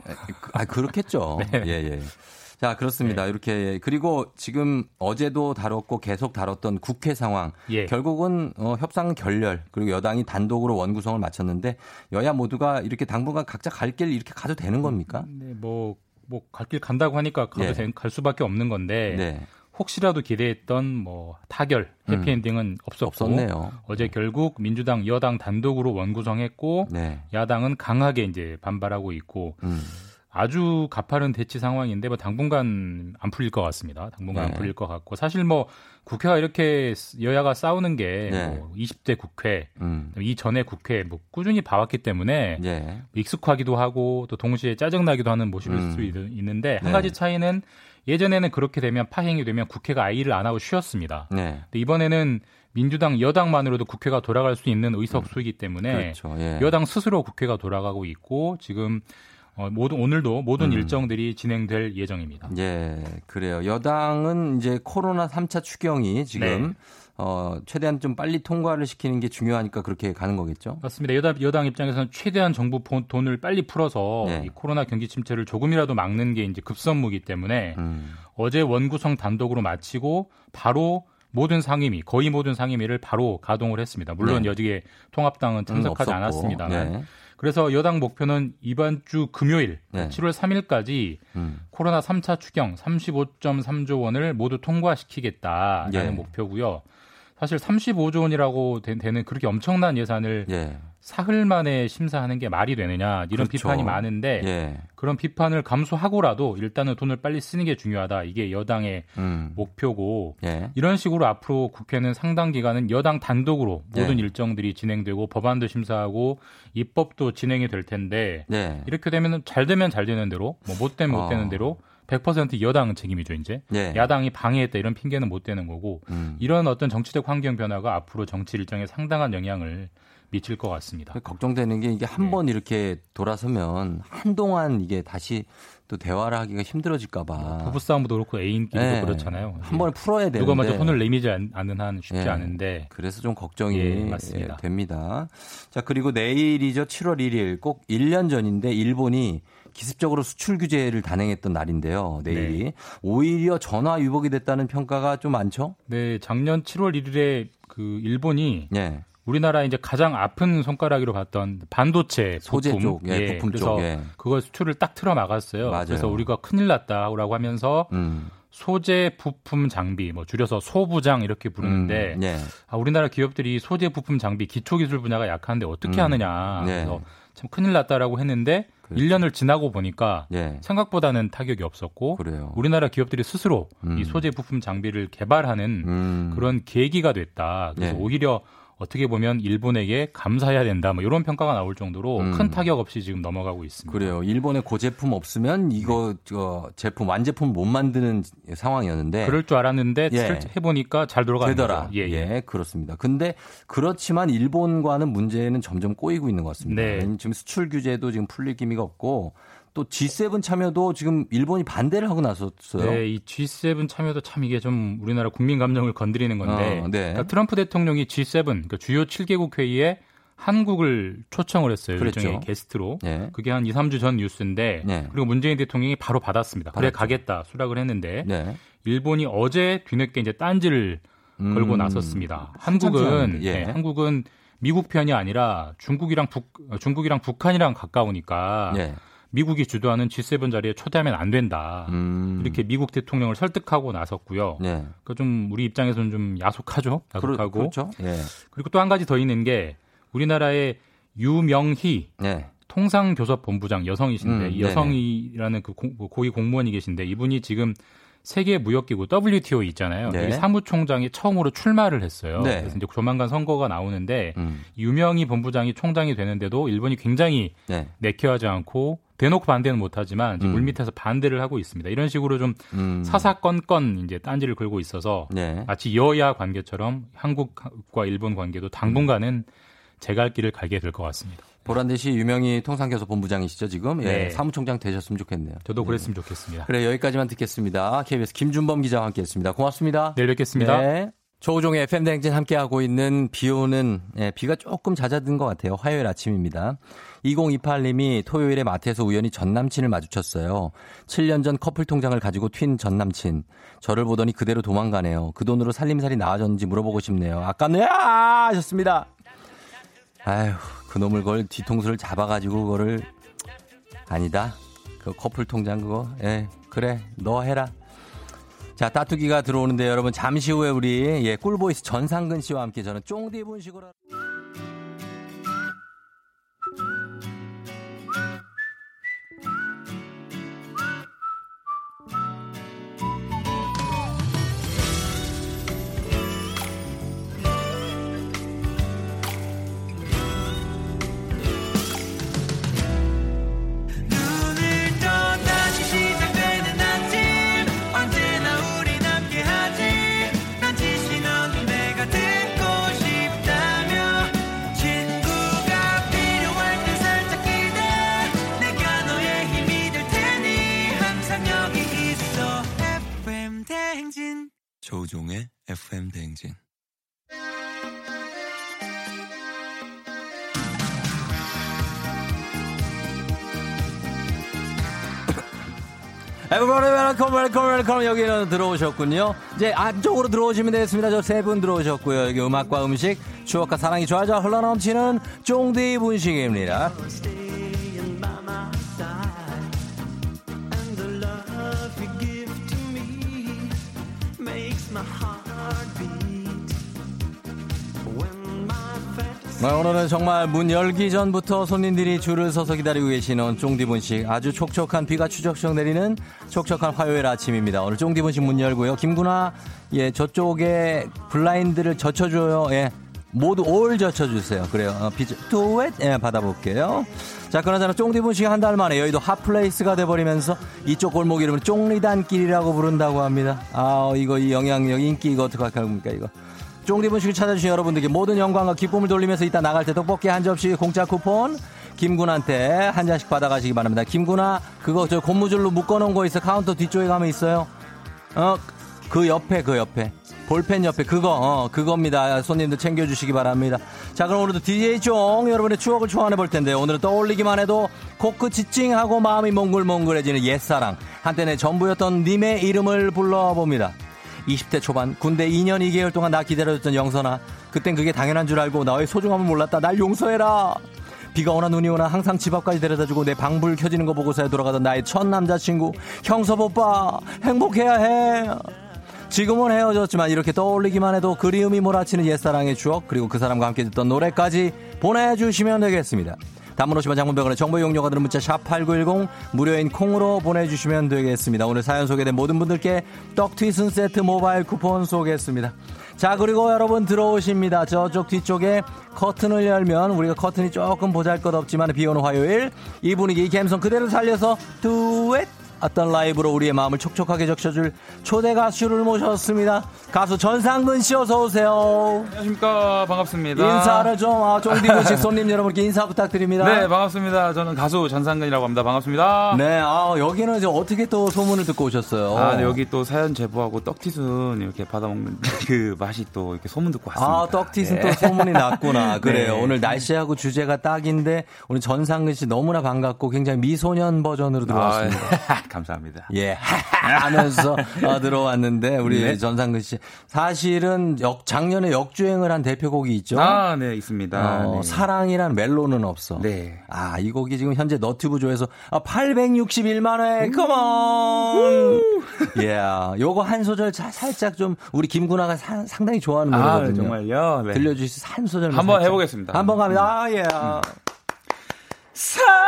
[SPEAKER 1] 아, 그렇겠죠.
[SPEAKER 9] 네.
[SPEAKER 1] 예, 예. 자, 그렇습니다. 이렇게 그리고 지금 어제도 다뤘고 계속 다뤘던 국회 상황.
[SPEAKER 9] 예.
[SPEAKER 1] 결국은 어, 협상 결렬 그리고 여당이 단독으로 원구성을 마쳤는데 여야 모두가 이렇게 당분간 각자 갈 길 이렇게 가도 되는 겁니까?
[SPEAKER 9] 네, 뭐, 뭐, 갈 길 간다고 하니까 가도
[SPEAKER 1] 예.
[SPEAKER 9] 된- 갈 수밖에 없는 건데,
[SPEAKER 1] 네.
[SPEAKER 9] 혹시라도 기대했던 뭐, 타결, 해피엔딩은 없었고,
[SPEAKER 1] 음. 없었네요.
[SPEAKER 9] 어제 결국 민주당, 여당 단독으로 원구성했고,
[SPEAKER 1] 네.
[SPEAKER 9] 야당은 강하게 이제 반발하고 있고,
[SPEAKER 1] 음.
[SPEAKER 9] 아주 가파른 대치 상황인데, 뭐, 당분간 안 풀릴 것 같습니다. 당분간
[SPEAKER 1] 네.
[SPEAKER 9] 안 풀릴 것 같고, 사실 뭐, 국회가 이렇게 여야가 싸우는 게,
[SPEAKER 1] 네.
[SPEAKER 9] 뭐 20대 국회,
[SPEAKER 1] 음.
[SPEAKER 9] 이전에 국회 뭐 꾸준히 봐왔기 때문에
[SPEAKER 1] 예.
[SPEAKER 9] 익숙하기도 하고 또 동시에 짜증 나기도 하는 모습일
[SPEAKER 1] 음.
[SPEAKER 9] 수 있, 는데
[SPEAKER 1] 네.
[SPEAKER 9] 한 가지 차이는 예전에는 그렇게 되면 파행이 되면 국회가 아이를 안 하고 쉬었습니다.
[SPEAKER 1] 네.
[SPEAKER 9] 근데 이번에는 민주당 여당만으로도 국회가 돌아갈 수 있는 의석수이기 때문에
[SPEAKER 1] 그렇죠. 예.
[SPEAKER 9] 여당 스스로 국회가 돌아가고 있고 지금 어, 모든 오늘도 모든
[SPEAKER 1] 음.
[SPEAKER 9] 일정들이 진행될 예정입니다.
[SPEAKER 1] 예, 그래요. 여당은 이제 코로나 3차 추경이 지금
[SPEAKER 9] 네.
[SPEAKER 1] 어, 최대한 좀 빨리 통과를 시키는 게 중요하니까 그렇게 가는 거겠죠?
[SPEAKER 9] 맞습니다. 여당, 여당 입장에서는 최대한 정부 본- 돈을 빨리 풀어서
[SPEAKER 1] 네.
[SPEAKER 9] 이 코로나 경기 침체를 조금이라도 막는 게 이제 급선무기 때문에
[SPEAKER 1] 음.
[SPEAKER 9] 어제 원구성 단독으로 마치고 바로 모든 상임위, 거의 모든 상임위를 바로 가동을 했습니다. 물론
[SPEAKER 1] 네.
[SPEAKER 9] 여기에 통합당은 참석하지
[SPEAKER 1] 없었고.
[SPEAKER 9] 않았습니다만.
[SPEAKER 1] 네.
[SPEAKER 9] 그래서 여당 목표는 이번 주 금요일
[SPEAKER 1] 네.
[SPEAKER 9] 7월 3일까지
[SPEAKER 1] 음.
[SPEAKER 9] 코로나 3차 추경 35.3조 원을 모두 통과시키겠다라는
[SPEAKER 1] 예.
[SPEAKER 9] 목표고요. 사실 35조 원이라고 되- 되는 그렇게 엄청난 예산을
[SPEAKER 1] 예.
[SPEAKER 9] 사흘 만에 심사하는 게 말이 되느냐 이런
[SPEAKER 1] 그렇죠.
[SPEAKER 9] 비판이 많은데
[SPEAKER 1] 예.
[SPEAKER 9] 그런 비판을 감수하고라도 일단은 돈을 빨리 쓰는 게 중요하다. 이게 여당의
[SPEAKER 1] 음.
[SPEAKER 9] 목표고
[SPEAKER 1] 예.
[SPEAKER 9] 이런 식으로 앞으로 국회는 상당 기간은 여당 단독으로 모든
[SPEAKER 1] 네.
[SPEAKER 9] 일정들이 진행되고 법안도 심사하고 입법도 진행이 될 텐데
[SPEAKER 1] 네.
[SPEAKER 9] 이렇게 되면 잘 되면 잘 되는 대로 뭐 못 되면 못
[SPEAKER 1] 어.
[SPEAKER 9] 되는 대로 100% 여당 책임이죠 이제
[SPEAKER 1] 예.
[SPEAKER 9] 야당이 방해했다 이런 핑계는 못 되는 거고
[SPEAKER 1] 음.
[SPEAKER 9] 이런 어떤 정치적 환경 변화가 앞으로 정치 일정에 상당한 영향을 미칠 것 같습니다.
[SPEAKER 1] 걱정되는 게 이게 한
[SPEAKER 9] 네.
[SPEAKER 1] 번 이렇게 돌아서면 한동안 이게 다시 또 대화를 하기가 힘들어질까봐.
[SPEAKER 9] 부부싸움도 그렇고 애인끼리도
[SPEAKER 1] 네.
[SPEAKER 9] 그렇잖아요.
[SPEAKER 1] 한 번에 풀어야 되는데.
[SPEAKER 9] 누가 먼저 손을 내미지 않- 않는 한 쉽지
[SPEAKER 1] 예.
[SPEAKER 9] 않은데
[SPEAKER 1] 그래서 좀 걱정이
[SPEAKER 9] 예.
[SPEAKER 1] 예, 됩니다. 자, 그리고 내일이죠. 7월 1일 꼭 1년 전인데 일본이 기습적으로 수출 규제를 단행했던 날인데요. 내일이
[SPEAKER 9] 네.
[SPEAKER 1] 오히려 전화 유복이 됐다는 평가가 좀 많죠?
[SPEAKER 9] 네, 작년 7월 1일에 그 일본이
[SPEAKER 1] 예.
[SPEAKER 9] 우리나라 이제 가장 아픈 손가락으로 봤던 반도체
[SPEAKER 1] 소재
[SPEAKER 9] 부품,
[SPEAKER 1] 쪽, 예, 부품
[SPEAKER 9] 그래서
[SPEAKER 1] 쪽, 예.
[SPEAKER 9] 그걸 수출을 딱 틀어 막았어요.
[SPEAKER 1] 맞아요.
[SPEAKER 9] 그래서 우리가 큰일 났다라고 하면서
[SPEAKER 1] 음.
[SPEAKER 9] 소재 부품 장비 뭐 줄여서 소부장 이렇게 부르는데
[SPEAKER 1] 음, 예.
[SPEAKER 9] 아, 우리나라 기업들이 소재 부품 장비 기초 기술 분야가 약한데 어떻게
[SPEAKER 1] 음,
[SPEAKER 9] 하느냐.
[SPEAKER 1] 네.
[SPEAKER 9] 그래서 참 큰일 났다라고 했는데
[SPEAKER 1] 그렇죠.
[SPEAKER 9] 1년을 지나고 보니까
[SPEAKER 1] 예.
[SPEAKER 9] 생각보다는 타격이 없었고
[SPEAKER 1] 그래요.
[SPEAKER 9] 우리나라 기업들이 스스로
[SPEAKER 1] 음.
[SPEAKER 9] 이 소재 부품 장비를 개발하는
[SPEAKER 1] 음.
[SPEAKER 9] 그런 계기가 됐다. 그래서
[SPEAKER 1] 네.
[SPEAKER 9] 오히려 어떻게 보면 일본에게 감사해야 된다. 뭐 이런 평가가 나올 정도로
[SPEAKER 1] 음.
[SPEAKER 9] 큰 타격 없이 지금 넘어가고 있습니다.
[SPEAKER 1] 그래요. 일본에 그 제품 없으면 이거 저 제품 완제품 못 만드는 상황이었는데
[SPEAKER 9] 그럴 줄 알았는데
[SPEAKER 1] 예.
[SPEAKER 9] 실제 해보니까 잘 돌아가는
[SPEAKER 1] 되더라.
[SPEAKER 9] 거죠. 예, 예.
[SPEAKER 1] 그렇습니다. 근데 그렇지만 일본과는 문제는 점점 꼬이고 있는 것 같습니다.
[SPEAKER 9] 네.
[SPEAKER 1] 지금 수출 규제도 지금 풀릴 기미가 없고 또 G7 참여도 지금 일본이 반대를 하고 나섰어요.
[SPEAKER 9] 네, 이 G7 참여도 참 이게 좀 우리나라 국민 감정을 건드리는 건데
[SPEAKER 1] 어, 네.
[SPEAKER 9] 그러니까 트럼프 대통령이 G7 그러니까 주요 7개국 회의에 한국을 초청을 했어요.
[SPEAKER 1] 그랬죠.
[SPEAKER 9] 일종의 게스트로.
[SPEAKER 1] 네.
[SPEAKER 9] 그게 한 2, 3주 전 뉴스인데
[SPEAKER 1] 네.
[SPEAKER 9] 그리고 문재인 대통령이 바로 받았습니다. 그래
[SPEAKER 1] 받았죠.
[SPEAKER 9] 가겠다 수락을 했는데
[SPEAKER 1] 네.
[SPEAKER 9] 일본이 어제 뒤늦게 이제 딴지를
[SPEAKER 1] 음,
[SPEAKER 9] 걸고 나섰습니다. 한국은
[SPEAKER 1] 예.
[SPEAKER 9] 네, 한국은 미국 편이 아니라 중국이랑 북 중국이랑 북한이랑 가까우니까
[SPEAKER 1] 네.
[SPEAKER 9] 미국이 주도하는 G7 자리에 초대하면 안 된다.
[SPEAKER 1] 음.
[SPEAKER 9] 이렇게 미국 대통령을 설득하고 나섰고요.
[SPEAKER 1] 네.
[SPEAKER 9] 그좀 우리 입장에서는 좀 야속하죠.
[SPEAKER 1] 그러,
[SPEAKER 9] 야속하고
[SPEAKER 1] 그렇죠. 예.
[SPEAKER 9] 그리고 또 한 가지 더 있는 게 우리나라의 유명희
[SPEAKER 1] 네.
[SPEAKER 9] 통상교섭본부장 여성이신데
[SPEAKER 1] 음,
[SPEAKER 9] 이 여성이라는 그 고, 고위 공무원이 계신데 이분이 지금 세계 무역기구 WTO 있잖아요.
[SPEAKER 1] 네.
[SPEAKER 9] 사무총장이 처음으로 출마를 했어요.
[SPEAKER 1] 네.
[SPEAKER 9] 그래서 이제 조만간 선거가 나오는데
[SPEAKER 1] 음.
[SPEAKER 9] 유명희 본부장이 총장이 되는데도 일본이 굉장히
[SPEAKER 1] 네.
[SPEAKER 9] 내켜하지 않고 대놓고 반대는 못하지만
[SPEAKER 1] 음.
[SPEAKER 9] 물밑에서 반대를 하고 있습니다. 이런 식으로 좀
[SPEAKER 1] 음.
[SPEAKER 9] 사사건건 이제 딴지를 걸고 있어서
[SPEAKER 1] 네.
[SPEAKER 9] 마치 여야 관계처럼 한국과 일본 관계도 당분간은 제갈 길을 가게 될 것 같습니다.
[SPEAKER 1] 보란듯이 유명희 통상교섭 본부장이시죠 지금. 예.
[SPEAKER 9] 네.
[SPEAKER 1] 사무총장 되셨으면 좋겠네요.
[SPEAKER 9] 저도
[SPEAKER 1] 네.
[SPEAKER 9] 그랬으면 좋겠습니다.
[SPEAKER 1] 그래 여기까지만 듣겠습니다. KBS 김준범 기자와 함께했습니다. 고맙습니다.
[SPEAKER 9] 내일 뵙겠습니다.
[SPEAKER 1] 네. 조우종의 FM 대행진 함께하고 있는 비 오는, 예, 비가 조금 잦아든 것 같아요. 화요일 아침입니다. 2028님이 토요일에 마트에서 우연히 전 남친을 마주쳤어요. 7년 전 커플 통장을 가지고 튄 전 남친. 저를 보더니 그대로 도망가네요. 그 돈으로 살림살이 나아졌는지 물어보고 싶네요. 아깝네요! 하셨습니다. 아휴, 그놈을 그걸 뒤통수를 잡아가지고 그거를, 아니다. 그 커플 통장 그거, 예, 그래, 너 해라. 자, 따뚜기가 들어오는데 여러분 잠시 후에 우리 예, 꿀보이스 전상근 씨와 함께 저는 쫑디 분식으로
[SPEAKER 10] 조우종의 FM 대행진.
[SPEAKER 1] everybody welcome welcome welcome 여기는 들어오셨군요. 이제 안쪽으로 들어오시면 되겠습니다. 저 세 분 들어오셨고요. 여기 음악과 음식, 추억과 사랑이 좌절 흘러넘치는 쫑디 분식입니다. 오늘은 정말 문 열기 전부터 손님들이 줄을 서서 기다리고 계시는 쫑디 분식 아주 촉촉한 비가 추적추적 내리는 촉촉한 화요일 아침입니다. 오늘 쫑디 분식 문 열고요. 김군아 예 저쪽에 블라인드를 젖혀줘요. 예 모두 all 젖혀주세요. 그래요. 어, 비즈 두엣 예 받아볼게요. 자 그나저나 쫑디 분식 한 달 만에 여의도 핫플레이스가 돼버리면서 이쪽 골목 이름을 쫑리단길이라고 부른다고 합니다. 아 이거 이 영향력 인기 이거 어떡할 겁니까 이거. 쫑디 분식을 찾아주신 여러분들께 모든 영광과 기쁨을 돌리면서 이따 나갈 때 떡볶이 한 접시 공짜 쿠폰 김군한테 한 잔씩 받아가시기 바랍니다. 김군아 그거 저 고무줄로 묶어놓은 거 있어 카운터 뒤쪽에 가면 있어요. 어 그 옆에 그 옆에 볼펜 옆에 그거 어 그겁니다. 손님들 챙겨주시기 바랍니다. 자 그럼 오늘도 DJ 쫑 여러분의 추억을 소환해 볼 텐데 오늘은 떠올리기만 해도 코끝이 찡하고 마음이 몽글몽글해지는 옛사랑 한때 내 전부였던 님의 이름을 불러봅니다. 20대 초반 군대 2년 2개월 동안 나 기다려줬던 영선아 그땐 그게 당연한 줄 알고 나의 소중함을 몰랐다 날 용서해라 비가 오나 눈이 오나 항상 집 앞까지 데려다주고 내 방불 켜지는 거 보고서야 돌아가던 나의 첫 남자친구 형섭 오빠 행복해야 해. 지금은 헤어졌지만 이렇게 떠올리기만 해도 그리움이 몰아치는 옛사랑의 추억 그리고 그 사람과 함께 듣던 노래까지 보내주시면 되겠습니다. 단문 50원 장문병원의 정보 이용료가 드는 문자 샵8910 무료인 콩으로 보내주시면 되겠습니다. 오늘 사연 소개된 모든 분들께 떡튀순 세트 모바일 쿠폰 쏘겠습니다. 자 그리고 여러분 들어오십니다. 저쪽 뒤쪽에 커튼을 열면 우리가 커튼이 조금 보잘 것 없지만 비 오는 화요일 이 분위기 감성 그대로 살려서 듀엣 어떤 라이브로 우리의 마음을 촉촉하게 적셔줄 초대 가수를 모셨습니다. 가수 전상근 씨 어서 오세요.
[SPEAKER 11] 안녕하십니까 반갑습니다.
[SPEAKER 1] 인사를 좀 아, 쫑디고식 손님 여러분께 인사 부탁드립니다.
[SPEAKER 11] 네 반갑습니다. 저는 가수 전상근이라고 합니다. 반갑습니다.
[SPEAKER 1] 네, 아, 여기는 이제 어떻게 또 소문을 듣고 오셨어요?
[SPEAKER 11] 아, 네, 여기 또 사연 제보하고 떡튀순 이렇게 받아먹는 그 맛이 또 이렇게 소문 듣고 왔습니다.
[SPEAKER 1] 아, 떡튀순
[SPEAKER 11] 네.
[SPEAKER 1] 또 소문이 났구나. 그래요.
[SPEAKER 11] 네.
[SPEAKER 1] 오늘 날씨하고 주제가 딱인데, 오늘 전상근 씨 너무나 반갑고 굉장히 미소년 버전으로 들어왔습니다.
[SPEAKER 11] 아, 감사합니다.
[SPEAKER 1] 예, 하면서 어, 들어왔는데, 우리
[SPEAKER 11] 네.
[SPEAKER 1] 전상근 씨. 사실은 역, 작년에 역주행을 한 대표곡이 있죠?
[SPEAKER 11] 아, 네, 있습니다.
[SPEAKER 1] 어,
[SPEAKER 11] 네.
[SPEAKER 1] 사랑이란 멜로는 없어.
[SPEAKER 11] 네.
[SPEAKER 1] 아, 이 곡이 지금 현재 너튜브 조회서 아, 861만 회. 컴온. 예. 요거 한 소절 자, 살짝 좀 우리 김구나가 사- 상당히 좋아하는
[SPEAKER 11] 아,
[SPEAKER 1] 노래거든요.
[SPEAKER 11] 정말요? 네.
[SPEAKER 1] 들려 주실 수한 소절
[SPEAKER 11] 한번 해 보겠습니다. 음.
[SPEAKER 1] 한번 갑니다. 아, 예.
[SPEAKER 11] 사랑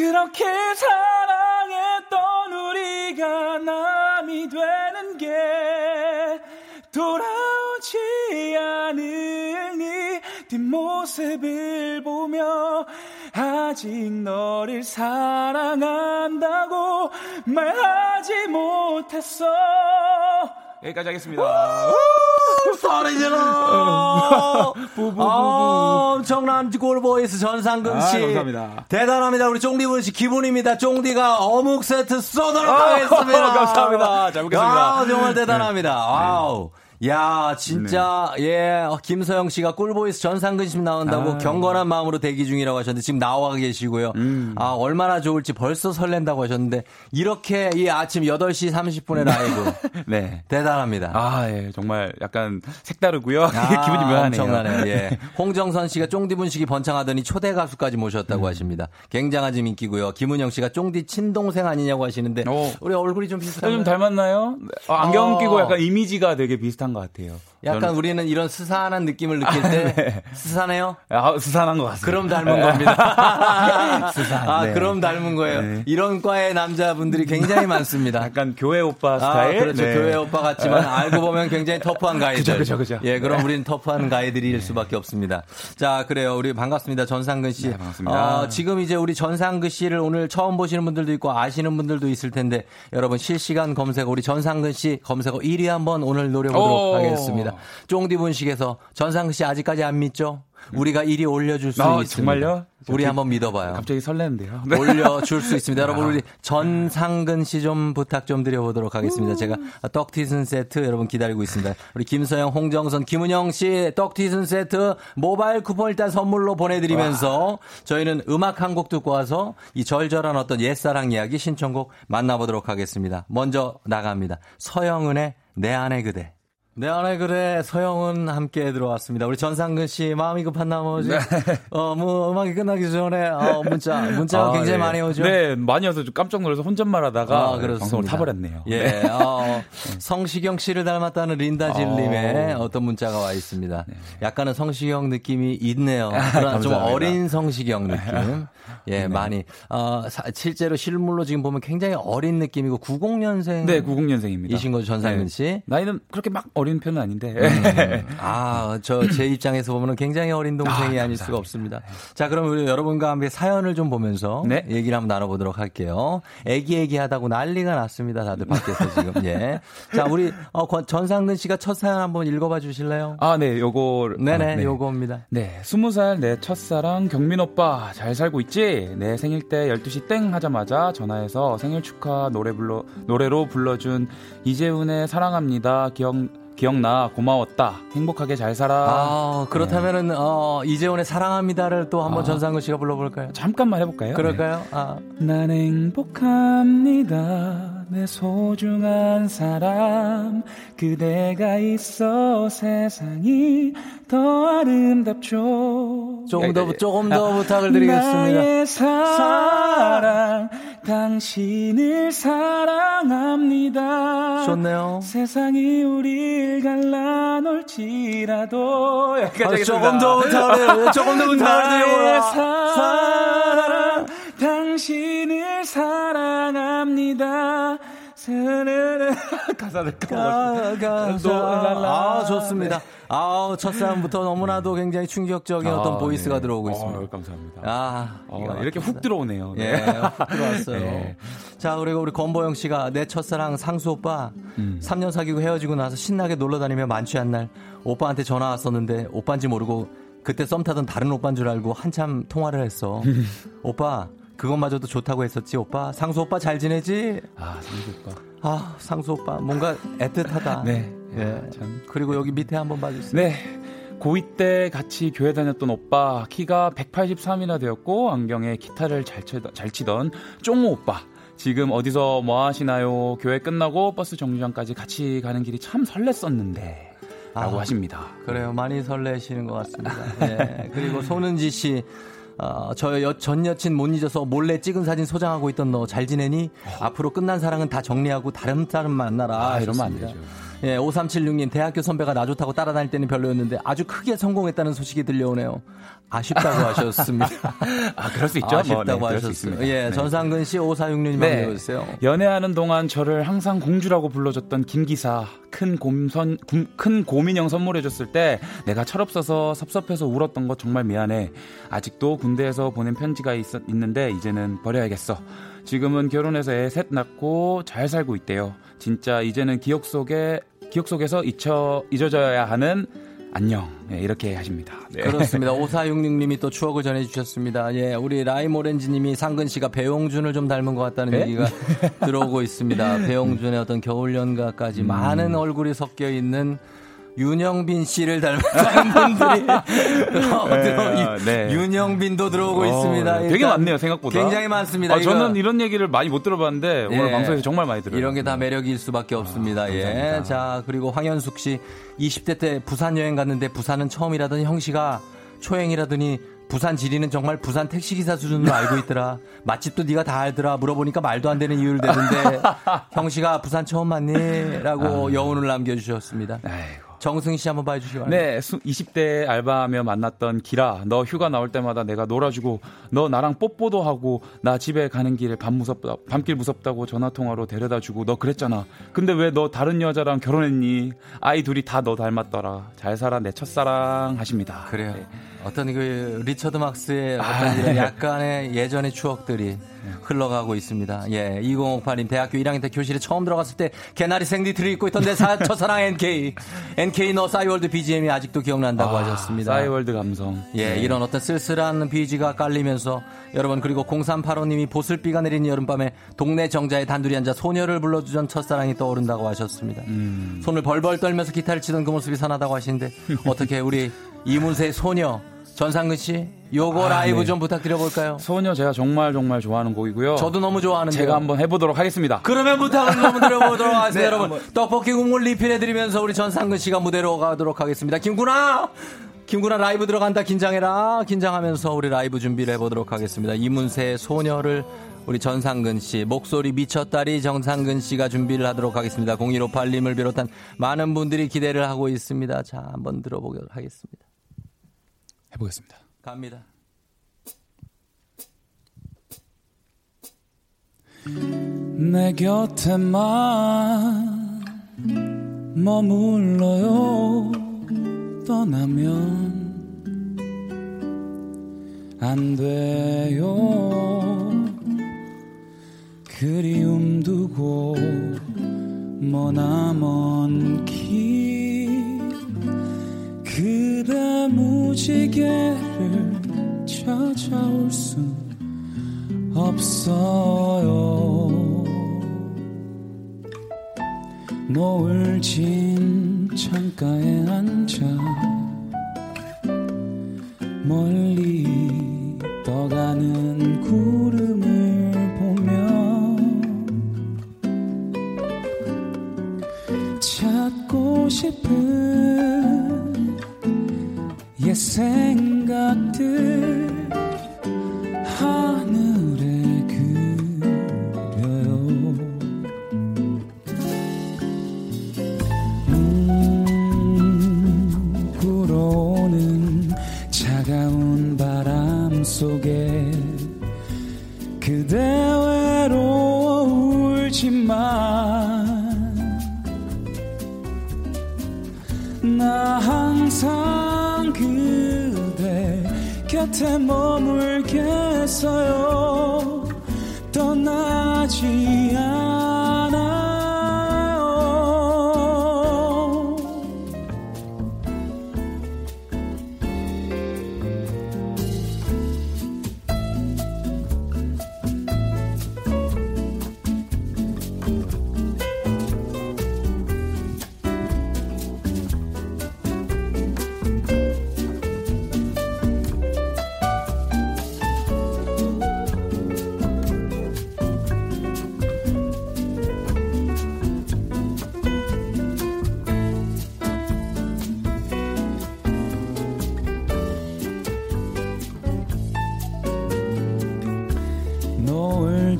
[SPEAKER 11] 그렇게 사랑했던 우리가 남이 되는 게 돌아오지 않으니 뒷모습을 보며 아직 너를 사랑한다고 말하지 못했어. 여기까지 하겠습니다
[SPEAKER 1] 소리 질러! 아, 엄청난 꿀보이스 전상근
[SPEAKER 11] 아,
[SPEAKER 1] 씨.
[SPEAKER 11] 감사합니다.
[SPEAKER 1] 대단합니다. 우리 쫑디 분식 기분입니다. 쫑디가 어묵 세트 쏘도록
[SPEAKER 11] 아,
[SPEAKER 1] 하겠습니다.
[SPEAKER 11] 감사합니다. 잘 먹겠습니다.
[SPEAKER 1] 아, 정말
[SPEAKER 11] 네.
[SPEAKER 1] 대단합니다. 와우. 야, 진짜, 예, 어, 김서영 씨가 꿀보이스 전상근 씨 나온다고
[SPEAKER 11] 아.
[SPEAKER 1] 경건한 마음으로 대기 중이라고 하셨는데, 지금 나와 계시고요.
[SPEAKER 11] 음.
[SPEAKER 1] 아, 얼마나 좋을지 벌써 설렌다고 하셨는데, 이렇게 이 아침 8시 30분에 라이브.
[SPEAKER 11] 네.
[SPEAKER 1] 대단합니다.
[SPEAKER 11] 아, 예, 정말 약간 색다르고요.
[SPEAKER 1] 아,
[SPEAKER 11] 기분이 묘하네요.
[SPEAKER 1] 엄청나네요. 예. 홍정선 씨가 쫑디 분식이 번창하더니 초대 가수까지 모셨다고 하십니다. 굉장한 지금 인기고요. 김은영 씨가 쫑디 친동생 아니냐고 하시는데 우리 얼굴이 좀 비슷한가요?
[SPEAKER 11] 좀 닮았나요? 네. 아, 안경
[SPEAKER 1] 어.
[SPEAKER 11] 끼고 약간 이미지가 되게 비슷한 것 같아요.
[SPEAKER 1] 약간
[SPEAKER 11] 저는-
[SPEAKER 1] 우리는 이런 스산한 느낌을 느낄 때 스산해요?
[SPEAKER 11] 아, 수산한 것 같습니다.
[SPEAKER 1] 그럼 닮은 겁니다.
[SPEAKER 11] 수산,
[SPEAKER 1] 아,
[SPEAKER 11] 네.
[SPEAKER 1] 그럼 닮은 거예요.
[SPEAKER 11] 네.
[SPEAKER 1] 이런 과의 남자분들이 굉장히 많습니다.
[SPEAKER 11] 약간 교회 오빠
[SPEAKER 1] 아,
[SPEAKER 11] 스타일.
[SPEAKER 1] 그렇죠.
[SPEAKER 11] 네.
[SPEAKER 1] 교회 오빠 같지만 알고 보면 굉장히 터프한 가이들.
[SPEAKER 11] 그죠, 그죠, 그죠.
[SPEAKER 1] 예, 그럼 우리는 터프한 가이들일 수밖에 없습니다. 자, 그래요. 우리 반갑습니다. 전상근 씨.
[SPEAKER 11] 네, 반갑습니다.
[SPEAKER 1] 어, 지금 이제 우리 전상근 씨를 오늘 처음 보시는 분들도 있고 아시는 분들도 있을 텐데 여러분 실시간 검색어 우리 전상근 씨 검색어 1위 한번 오늘 노려보도록
[SPEAKER 11] 오.
[SPEAKER 1] 하겠습니다. 쫑디 분식에서 전상근 씨 아직까지 안 믿죠? 우리가 1위 올려줄 수
[SPEAKER 11] 아,
[SPEAKER 1] 있습니다.
[SPEAKER 11] 정말요?
[SPEAKER 1] 우리 한번 믿어봐요.
[SPEAKER 11] 갑자기 설레는데요. 네.
[SPEAKER 1] 올려줄 수 있습니다. 여러분, 우리 전상근 씨 좀 부탁 좀 드려보도록 하겠습니다. 제가 떡튀순 세트 여러분 기다리고 있습니다. 우리 김서영, 홍정선, 김은영 씨 떡튀순 세트 모바일 쿠폰 일단 선물로 보내드리면서 저희는 음악 한 곡 듣고 와서 이 절절한 어떤 옛사랑 이야기 신청곡 만나보도록 하겠습니다. 먼저 나갑니다. 서영은의 내 안에 그대. 내 안에 그래 서영은 함께 들어왔습니다. 우리 전상근 씨 마음이 급한 나머지 어뭐 음악이 끝나기 전에 어 문자 문자가
[SPEAKER 11] 아,
[SPEAKER 1] 굉장히
[SPEAKER 11] 네.
[SPEAKER 1] 많이 오죠.
[SPEAKER 11] 네, 많이 와서 좀 깜짝 놀라서 혼잣말하다가
[SPEAKER 1] 아,
[SPEAKER 11] 네. 방송을 타버렸네요.
[SPEAKER 1] 예,
[SPEAKER 11] 네.
[SPEAKER 1] 어, 성시경 씨를 닮았다는 린다질님의
[SPEAKER 11] 어.
[SPEAKER 1] 어떤 문자가 와 있습니다. 약간은 성시경 느낌이 있네요. 그러나 좀
[SPEAKER 11] 감사합니다.
[SPEAKER 1] 어린 성시경 느낌. 예, 많이. 어, 사- 실제로 실물로 지금 보면 굉장히 어린 느낌이고 90년생.
[SPEAKER 11] 네, 90년생입니다.
[SPEAKER 1] 이신 거죠, 전상근 씨?
[SPEAKER 11] 나이는 그렇게 막 어린 편은 아닌데.
[SPEAKER 1] 음. 아, 저 제 입장에서 보면 굉장히 어린 동생이
[SPEAKER 11] 아,
[SPEAKER 1] 아, 닐 수가 없습니다. 자, 그럼 우리 여러분과 함께 사연을 좀 보면서
[SPEAKER 11] 네.
[SPEAKER 1] 얘기를 한번 나눠보도록 할게요. 애기 애기 하다고 난리가 났습니다. 다들 밖에서 지금. 예. 자, 우리 어, 권- 전상근 씨가 첫 사연 한번 읽어봐 주실래요?
[SPEAKER 11] 아, 네, 요거.
[SPEAKER 1] 네네,
[SPEAKER 11] 아, 네.
[SPEAKER 1] 요거입니다.
[SPEAKER 11] 네, 스무 살 내 첫사랑 경민 오빠 잘 살고 있지? 내 생일 때 12시 땡 하자마자 전화해서 생일 축하 노래 불러 노래로 불러준 이재훈의 사랑합니다. 기억 기억나 고마웠다. 행복하게 잘 살아.
[SPEAKER 1] 아, 그렇다면은 어, 이재훈의 사랑합니다를 또 한번
[SPEAKER 11] 아.
[SPEAKER 1] 전상근 씨가 불러볼까요?
[SPEAKER 11] 잠깐만 해볼까요?
[SPEAKER 1] 그럴까요? 아.
[SPEAKER 11] 난 행복합니다. 내 소중한 사람 그대가 있어 세상이 더 아름답죠
[SPEAKER 1] 조금 더, 조금 더 부탁을 드리겠습니다.
[SPEAKER 11] 나의 사랑 당신을 사랑합니다
[SPEAKER 1] 좋네요.
[SPEAKER 11] 세상이 우릴 갈라놓을지라도
[SPEAKER 1] 아, 조금. 더 드려요. 조금 더 드려요.
[SPEAKER 11] 사랑 당신을 사랑합니다 스르르 가사를
[SPEAKER 1] 가, 가, 아, 좋습니다. 아, 첫사랑부터 너무나도 굉장히 충격적인 어떤
[SPEAKER 11] 아,
[SPEAKER 1] 보이스가
[SPEAKER 11] 네.
[SPEAKER 1] 들어오고
[SPEAKER 11] 어,
[SPEAKER 1] 있습니다.
[SPEAKER 11] 감사합니다.
[SPEAKER 1] 아,
[SPEAKER 11] 어, 이렇게 훅
[SPEAKER 1] 막힙니다.
[SPEAKER 11] 들어오네요.
[SPEAKER 1] 예,
[SPEAKER 11] 네.
[SPEAKER 1] 훅 들어왔어요.
[SPEAKER 11] 네.
[SPEAKER 1] 자, 그리고 우리 권보영 씨가 내 첫사랑 상수 오빠
[SPEAKER 11] 음.
[SPEAKER 1] 3년 사귀고 헤어지고 나서 신나게 놀러 다니며 만취한 날 오빠한테 전화 왔었는데 오빠인지 모르고 그때 썸 타던 다른 오빠인 줄 알고 한참 통화를 했어. 오빠, 그것마저도 좋다고 했었지, 오빠. 상수 오빠 잘 지내지?
[SPEAKER 11] 아, 상수 오빠.
[SPEAKER 1] 아, 상수 오빠. 뭔가 애틋하다.
[SPEAKER 11] 네.
[SPEAKER 1] 예.
[SPEAKER 11] 참.
[SPEAKER 1] 그리고 여기 밑에 한번 봐주세요.
[SPEAKER 11] 네. 고2 때 같이 교회 다녔던 오빠 키가 183이나 되었고 안경에 기타를 잘, 치던, 잘 치던 쫑우 오빠 지금 어디서 뭐 하시나요? 교회 끝나고 버스 정류장까지 같이 가는 길이 참 설렜었는데 라고
[SPEAKER 1] 아,
[SPEAKER 11] 하십니다.
[SPEAKER 1] 그래요. 많이 설레시는 것 같습니다. 예. 그리고 손은지 씨. 어, 저 여, 전 여친 못 잊어서 몰래 찍은 사진 소장하고 있던 너 잘 지내니? 앞으로 끝난 사랑은 다 정리하고 다른 사람 만나라.
[SPEAKER 11] 아, 이러면 안. 되죠.
[SPEAKER 1] 예, 5376님, 대학교 선배가 나 좋다고 따라다닐 때는 별로였는데 아주 크게 성공했다는 소식이 들려오네요. 아쉽다고 하셨습니다.
[SPEAKER 11] 아, 그럴 수 있죠.
[SPEAKER 1] 아쉽다고
[SPEAKER 11] 뭐, 네. 있습니다.
[SPEAKER 1] 예,
[SPEAKER 11] 네.
[SPEAKER 1] 전상근 씨, 5466님
[SPEAKER 11] 네.
[SPEAKER 1] 한번 읽어주세요.
[SPEAKER 11] 연애하는 동안 저를 항상 공주라고 불러줬던 김 기사 큰 곰선 금- 큰 고민형 선물해줬을 때 내가 철없어서 섭섭해서 울었던 거 정말 미안해 아직도 군대에서 보낸 편지가 있, 있는데 이제는 버려야겠어 지금은 결혼해서 애 셋 낳고 잘 살고 있대요 진짜 이제는 기억 속에 기억 속에서 잊혀 잊어져야 하는 안녕 네, 이렇게 하십니다 네.
[SPEAKER 1] 그렇습니다. 5466님이 또 추억을 전해주셨습니다. 예, 우리 라임 오렌지님이 상근 씨가 배용준을 좀 닮은 것 같다는
[SPEAKER 11] 네?
[SPEAKER 1] 얘기가 들어오고 있습니다. 배용준의 어떤 겨울 연가까지 많은 얼굴이 섞여 있는 윤영빈 씨를 닮은 분들이 들어-
[SPEAKER 11] 네.
[SPEAKER 1] 윤영빈도 들어오고
[SPEAKER 11] 어,
[SPEAKER 1] 있습니다.
[SPEAKER 11] 네. 되게 많네요 생각보다
[SPEAKER 1] 굉장히 많습니다.
[SPEAKER 11] 아, 저는 이런 얘기를 많이 못 들어봤는데 오늘
[SPEAKER 1] 예.
[SPEAKER 11] 방송에서 정말 많이 들어요
[SPEAKER 1] 이런 게 다 매력일 수밖에 없습니다. 예.
[SPEAKER 11] 감사합니다.
[SPEAKER 1] 자, 그리고 황현숙 씨 20대 때 부산 여행 갔는데 부산은 처음이라더니 형 씨가 초행이라더니 부산 지리는 정말 부산 택시기사 수준으로 알고 있더라. 맛집도 네가 다 알더라. 물어보니까 말도 안 되는 이유를 대는데 형씨가 부산 처음 봤니? 라고 여운을 남겨주셨습니다.
[SPEAKER 11] 아이고.
[SPEAKER 1] 정승희 씨 한번 봐주시기 바랍니다.
[SPEAKER 11] 네, 수- 20대 알바하며 만났던 기라. 너 휴가 나올 때마다 내가 놀아주고, 너 나랑 뽀뽀도 하고, 나 집에 가는 길에 밤 무섭다, 밤길 무섭다고 전화 통화로 데려다주고, 너 그랬잖아. 근데 왜 너 다른 여자랑 결혼했니? 아이 둘이 다 너 닮았더라. 잘 살아, 내 첫사랑 하십니다.
[SPEAKER 1] 그래요.
[SPEAKER 11] 네.
[SPEAKER 1] 어떤 그 리처드 막스의 어떤
[SPEAKER 11] 아,
[SPEAKER 1] 이런
[SPEAKER 11] 네.
[SPEAKER 1] 약간의 예전의 추억들이 흘러가고 있습니다. 예, 2058님 대학교 1학년 때 교실에 처음 들어갔을 때 개나리 생디트를 입고 있던 내 사, 첫사랑 NK. NK 너 싸이월드 BGM이 아직도 기억난다고
[SPEAKER 11] 아,
[SPEAKER 1] 하셨습니다.
[SPEAKER 11] 싸이월드 감성.
[SPEAKER 1] 예,
[SPEAKER 11] 네.
[SPEAKER 1] 이런 어떤 쓸쓸한 BG가 깔리면서 여러분 그리고 0385님이 보슬비가 내린 여름밤에 동네 정자에 단둘이 앉아 소녀를 불러주던 첫사랑이 떠오른다고 하셨습니다.
[SPEAKER 11] 음.
[SPEAKER 1] 손을 벌벌 떨면서 기타를 치던 그 모습이 선하다고 하시는데 어떻게 우리 이문세의 소녀 전상근 씨 요거
[SPEAKER 11] 아,
[SPEAKER 1] 라이브
[SPEAKER 11] 네.
[SPEAKER 1] 좀 부탁드려 볼까요?
[SPEAKER 11] 소녀 제가 정말 정말 좋아하는 곡이고요.
[SPEAKER 1] 저도 너무 좋아하는데
[SPEAKER 11] 제가 한번 해보도록 하겠습니다.
[SPEAKER 1] 그러면 부탁을 좀 드려보도록 하겠습니다,
[SPEAKER 11] 네,
[SPEAKER 1] 여러분.
[SPEAKER 11] 한번.
[SPEAKER 1] 떡볶이 국물 리필해드리면서 우리 전상근 씨가 무대로 가도록 하겠습니다. 김구나! 김구나 라이브 들어간다. 긴장해라. 긴장하면서 우리 라이브 준비를 해보도록 하겠습니다. 이문세의 소녀를 우리 전상근 씨, 목소리 미쳤다리 정상근 씨가 준비를 하도록 하겠습니다. 0158님을 비롯한 많은 분들이 기대를 하고 있습니다. 자, 한번 들어보도록 하겠습니다.
[SPEAKER 11] 해보겠습니다.
[SPEAKER 1] 갑니다.
[SPEAKER 11] 내 곁에만 머물러요 떠나면 안 돼요 그리움 두고 머나먼 길 그대 무지개를 찾아올 수 없어요. 노을 진 창가에 앉아 멀리 떠가는 구름을 보며 찾고 싶은 옛 생각들 하늘 곁에 머물겠어요. 떠나지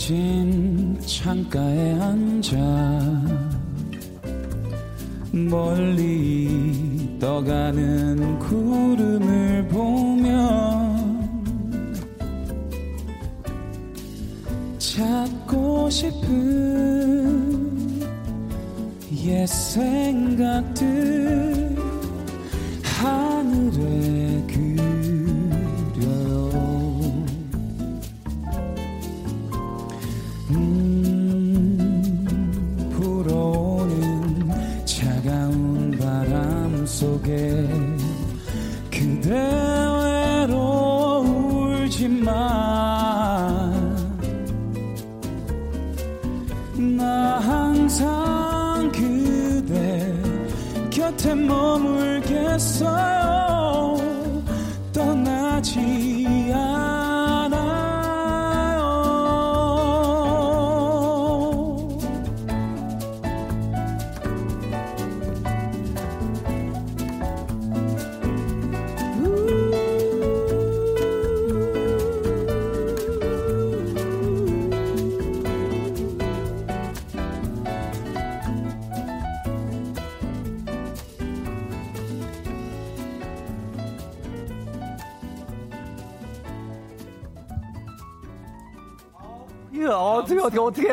[SPEAKER 11] 진 창가에 앉아 멀리 떠가는 구름을 보면 찾고 싶은 옛 생각들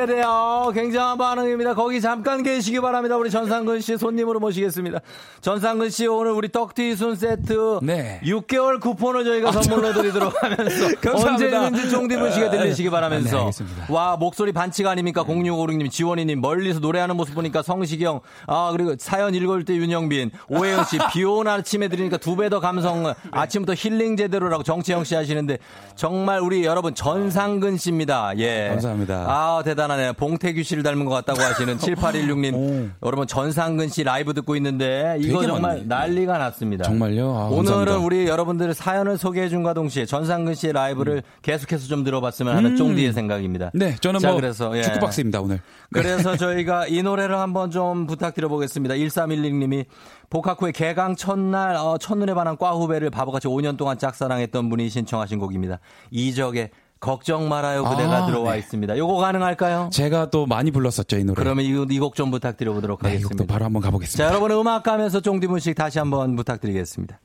[SPEAKER 1] 돼요? 굉장한 반응입니다. 거기 잠깐 계시기 바랍니다. 우리 전상근 씨 손님으로 모시겠습니다. 전상근 씨 오늘 우리 떡튀순 세트
[SPEAKER 11] 네.
[SPEAKER 1] 6개월 쿠폰을 저희가 선물로 드리도록 하면서
[SPEAKER 11] 감사합니다.
[SPEAKER 1] 언제든지 쫑디분 씨가 들리시기
[SPEAKER 11] 네,
[SPEAKER 1] 바라면서
[SPEAKER 11] 알겠습니다.
[SPEAKER 1] 와 목소리 반칙 아닙니까? 0656님 지원이님 멀리서 노래하는 모습 보니까 성시경 아 그리고 사연 읽을 때 윤영빈 오혜연 씨비 오는 아침에 들으니까 두 배 더 감성 아침부터 힐링 제대로라고 정채영 씨 하시는데 정말 우리 여러분 전상근 씨입니다. 예.
[SPEAKER 11] 감사합니다.
[SPEAKER 1] 아, 대단 하네요. 봉태규 씨를 닮은 것 같다고 하시는 7816님. 여러분, 전상근 씨 라이브 듣고 있는데, 이거 정말
[SPEAKER 11] 많네.
[SPEAKER 1] 난리가 났습니다.
[SPEAKER 11] 정말요? 아,
[SPEAKER 1] 오늘은
[SPEAKER 11] 감사합니다.
[SPEAKER 1] 우리 여러분들 사연을 소개해 준과 동시에 전상근 씨의 라이브를 계속해서 좀 들어봤으면 하는
[SPEAKER 11] 음.
[SPEAKER 1] 쫑디의 생각입니다.
[SPEAKER 11] 네, 저는
[SPEAKER 1] 자,
[SPEAKER 11] 뭐
[SPEAKER 1] 그래서, 예.
[SPEAKER 11] 축구 박스입니다 오늘. 네.
[SPEAKER 1] 그래서 저희가 이 노래를 한번 좀 부탁드려보겠습니다. 1316님이 복학 후에 개강 첫날 어, 첫눈에 반한 과 후배를 바보같이 5년 동안 짝사랑했던 분이 신청하신 곡입니다. 이적의 걱정 말아요 그대가
[SPEAKER 11] 아,
[SPEAKER 1] 들어와
[SPEAKER 11] 네.
[SPEAKER 1] 있습니다. 요거 가능할까요?
[SPEAKER 11] 제가 또 많이 불렀었죠 이 노래.
[SPEAKER 1] 그러면 이곡좀 부탁드려보도록
[SPEAKER 11] 네,
[SPEAKER 1] 하겠습니다.
[SPEAKER 11] 이곡도 바로 한번 가보겠습니다.
[SPEAKER 1] 자, 여러분 음악 가면서 쫑디문씩 다시 한번 부탁드리겠습니다.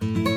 [SPEAKER 11] 그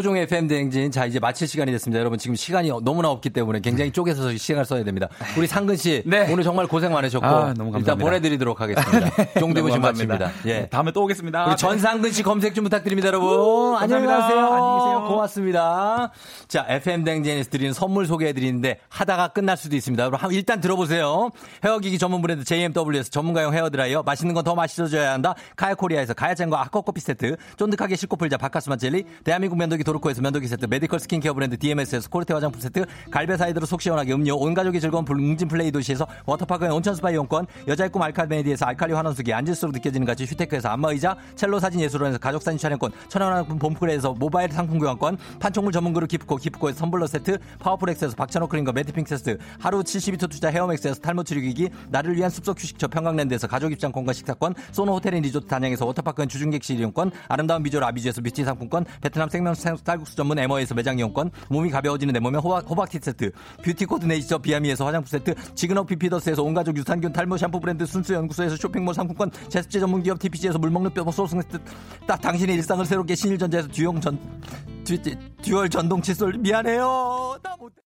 [SPEAKER 1] 조우종의 FM 대행진. 자, 이제 마칠 시간이 됐습니다. 여러분, 지금 시간이 너무나 없기 때문에 굉장히 쪼개서 시간을 써야 됩니다. 우리 상근 씨. 오늘 정말 고생 많으셨고.
[SPEAKER 11] 아,
[SPEAKER 1] 일단. 보내드리도록 하겠습니다.
[SPEAKER 11] 너무 감사합니다.
[SPEAKER 1] 마칩니다. 예.
[SPEAKER 11] 다음에 또 오겠습니다.
[SPEAKER 1] 우리 전상근 씨 검색 좀 부탁드립니다, 여러분. 안녕히 가세요.
[SPEAKER 11] 안녕히 계세요.
[SPEAKER 1] 고맙습니다. 자, FM 대행진에서 드리는 선물 소개해드리는데 하다가 끝날 수도 있습니다. 여러분, 한- 일단 들어보세요. 헤어기기 전문 브랜드 JMW에서 전문가용 헤어드라이어. 맛있는 건 더 맛있어져야 한다. 카야코리아에서 카야잼과 아쿠아커피 세트. 쫀득하게 씻고 풀자 박카스맛 젤리. 대한민국 면도기 도르코에서 면도기 세트. 메디컬 스킨케어 브랜드 DMS에서 코르테 화장품 세트. 갈배 사이다로 속 시원하게 음료. 온 가족이 즐거운 웅진 플레이 도시에서 워터파크의 온천 스파 이용권. 여자의 꿈 알칼메디에서 알칼리 환원수기. 앉을수록 느껴지는 가치 휘테크에서 안마의자. 첼로 사진 예술원에서 가족 사진 촬영권. 천연화장품 봄프레에서 모바일 상품 교환권. 판촉물 전문 그룹 기프코 기프코에서 선블러 세트. 파워풀엑스에서 박찬호 크림과 매트핑 세트. 하루 72초 투자 헤어맥스에서 탈모 치료기기. 나를 위한 숲속 휴식처 평강랜드에서 가족 입장권과 식사권. 소노 호텔 앤 리조트 단양에서 워터파크 and 주중객실 이용권. 아름다운 비주얼 아비주에서 뷰티 상품권. 베트남 생명 쌀국수 전문 에머에서 매장 이용권. 몸이 가벼워지는 내 몸에 호박, 호박티 세트. 뷰티 코드 네이처 비아미에서 화장품 세트. 지그너 피피더스에서 온가족 유산균 탈모 샴푸 브랜드 순수 연구소에서 쇼핑몰 상품권. 제습제 전문 기업 TPG에서 물먹는 뼈 소스 세트. 딱 당신의 일상을 새롭게 신일전자에서 듀용 전 듀, 듀얼 전동 칫솔 미안해요. 나 못.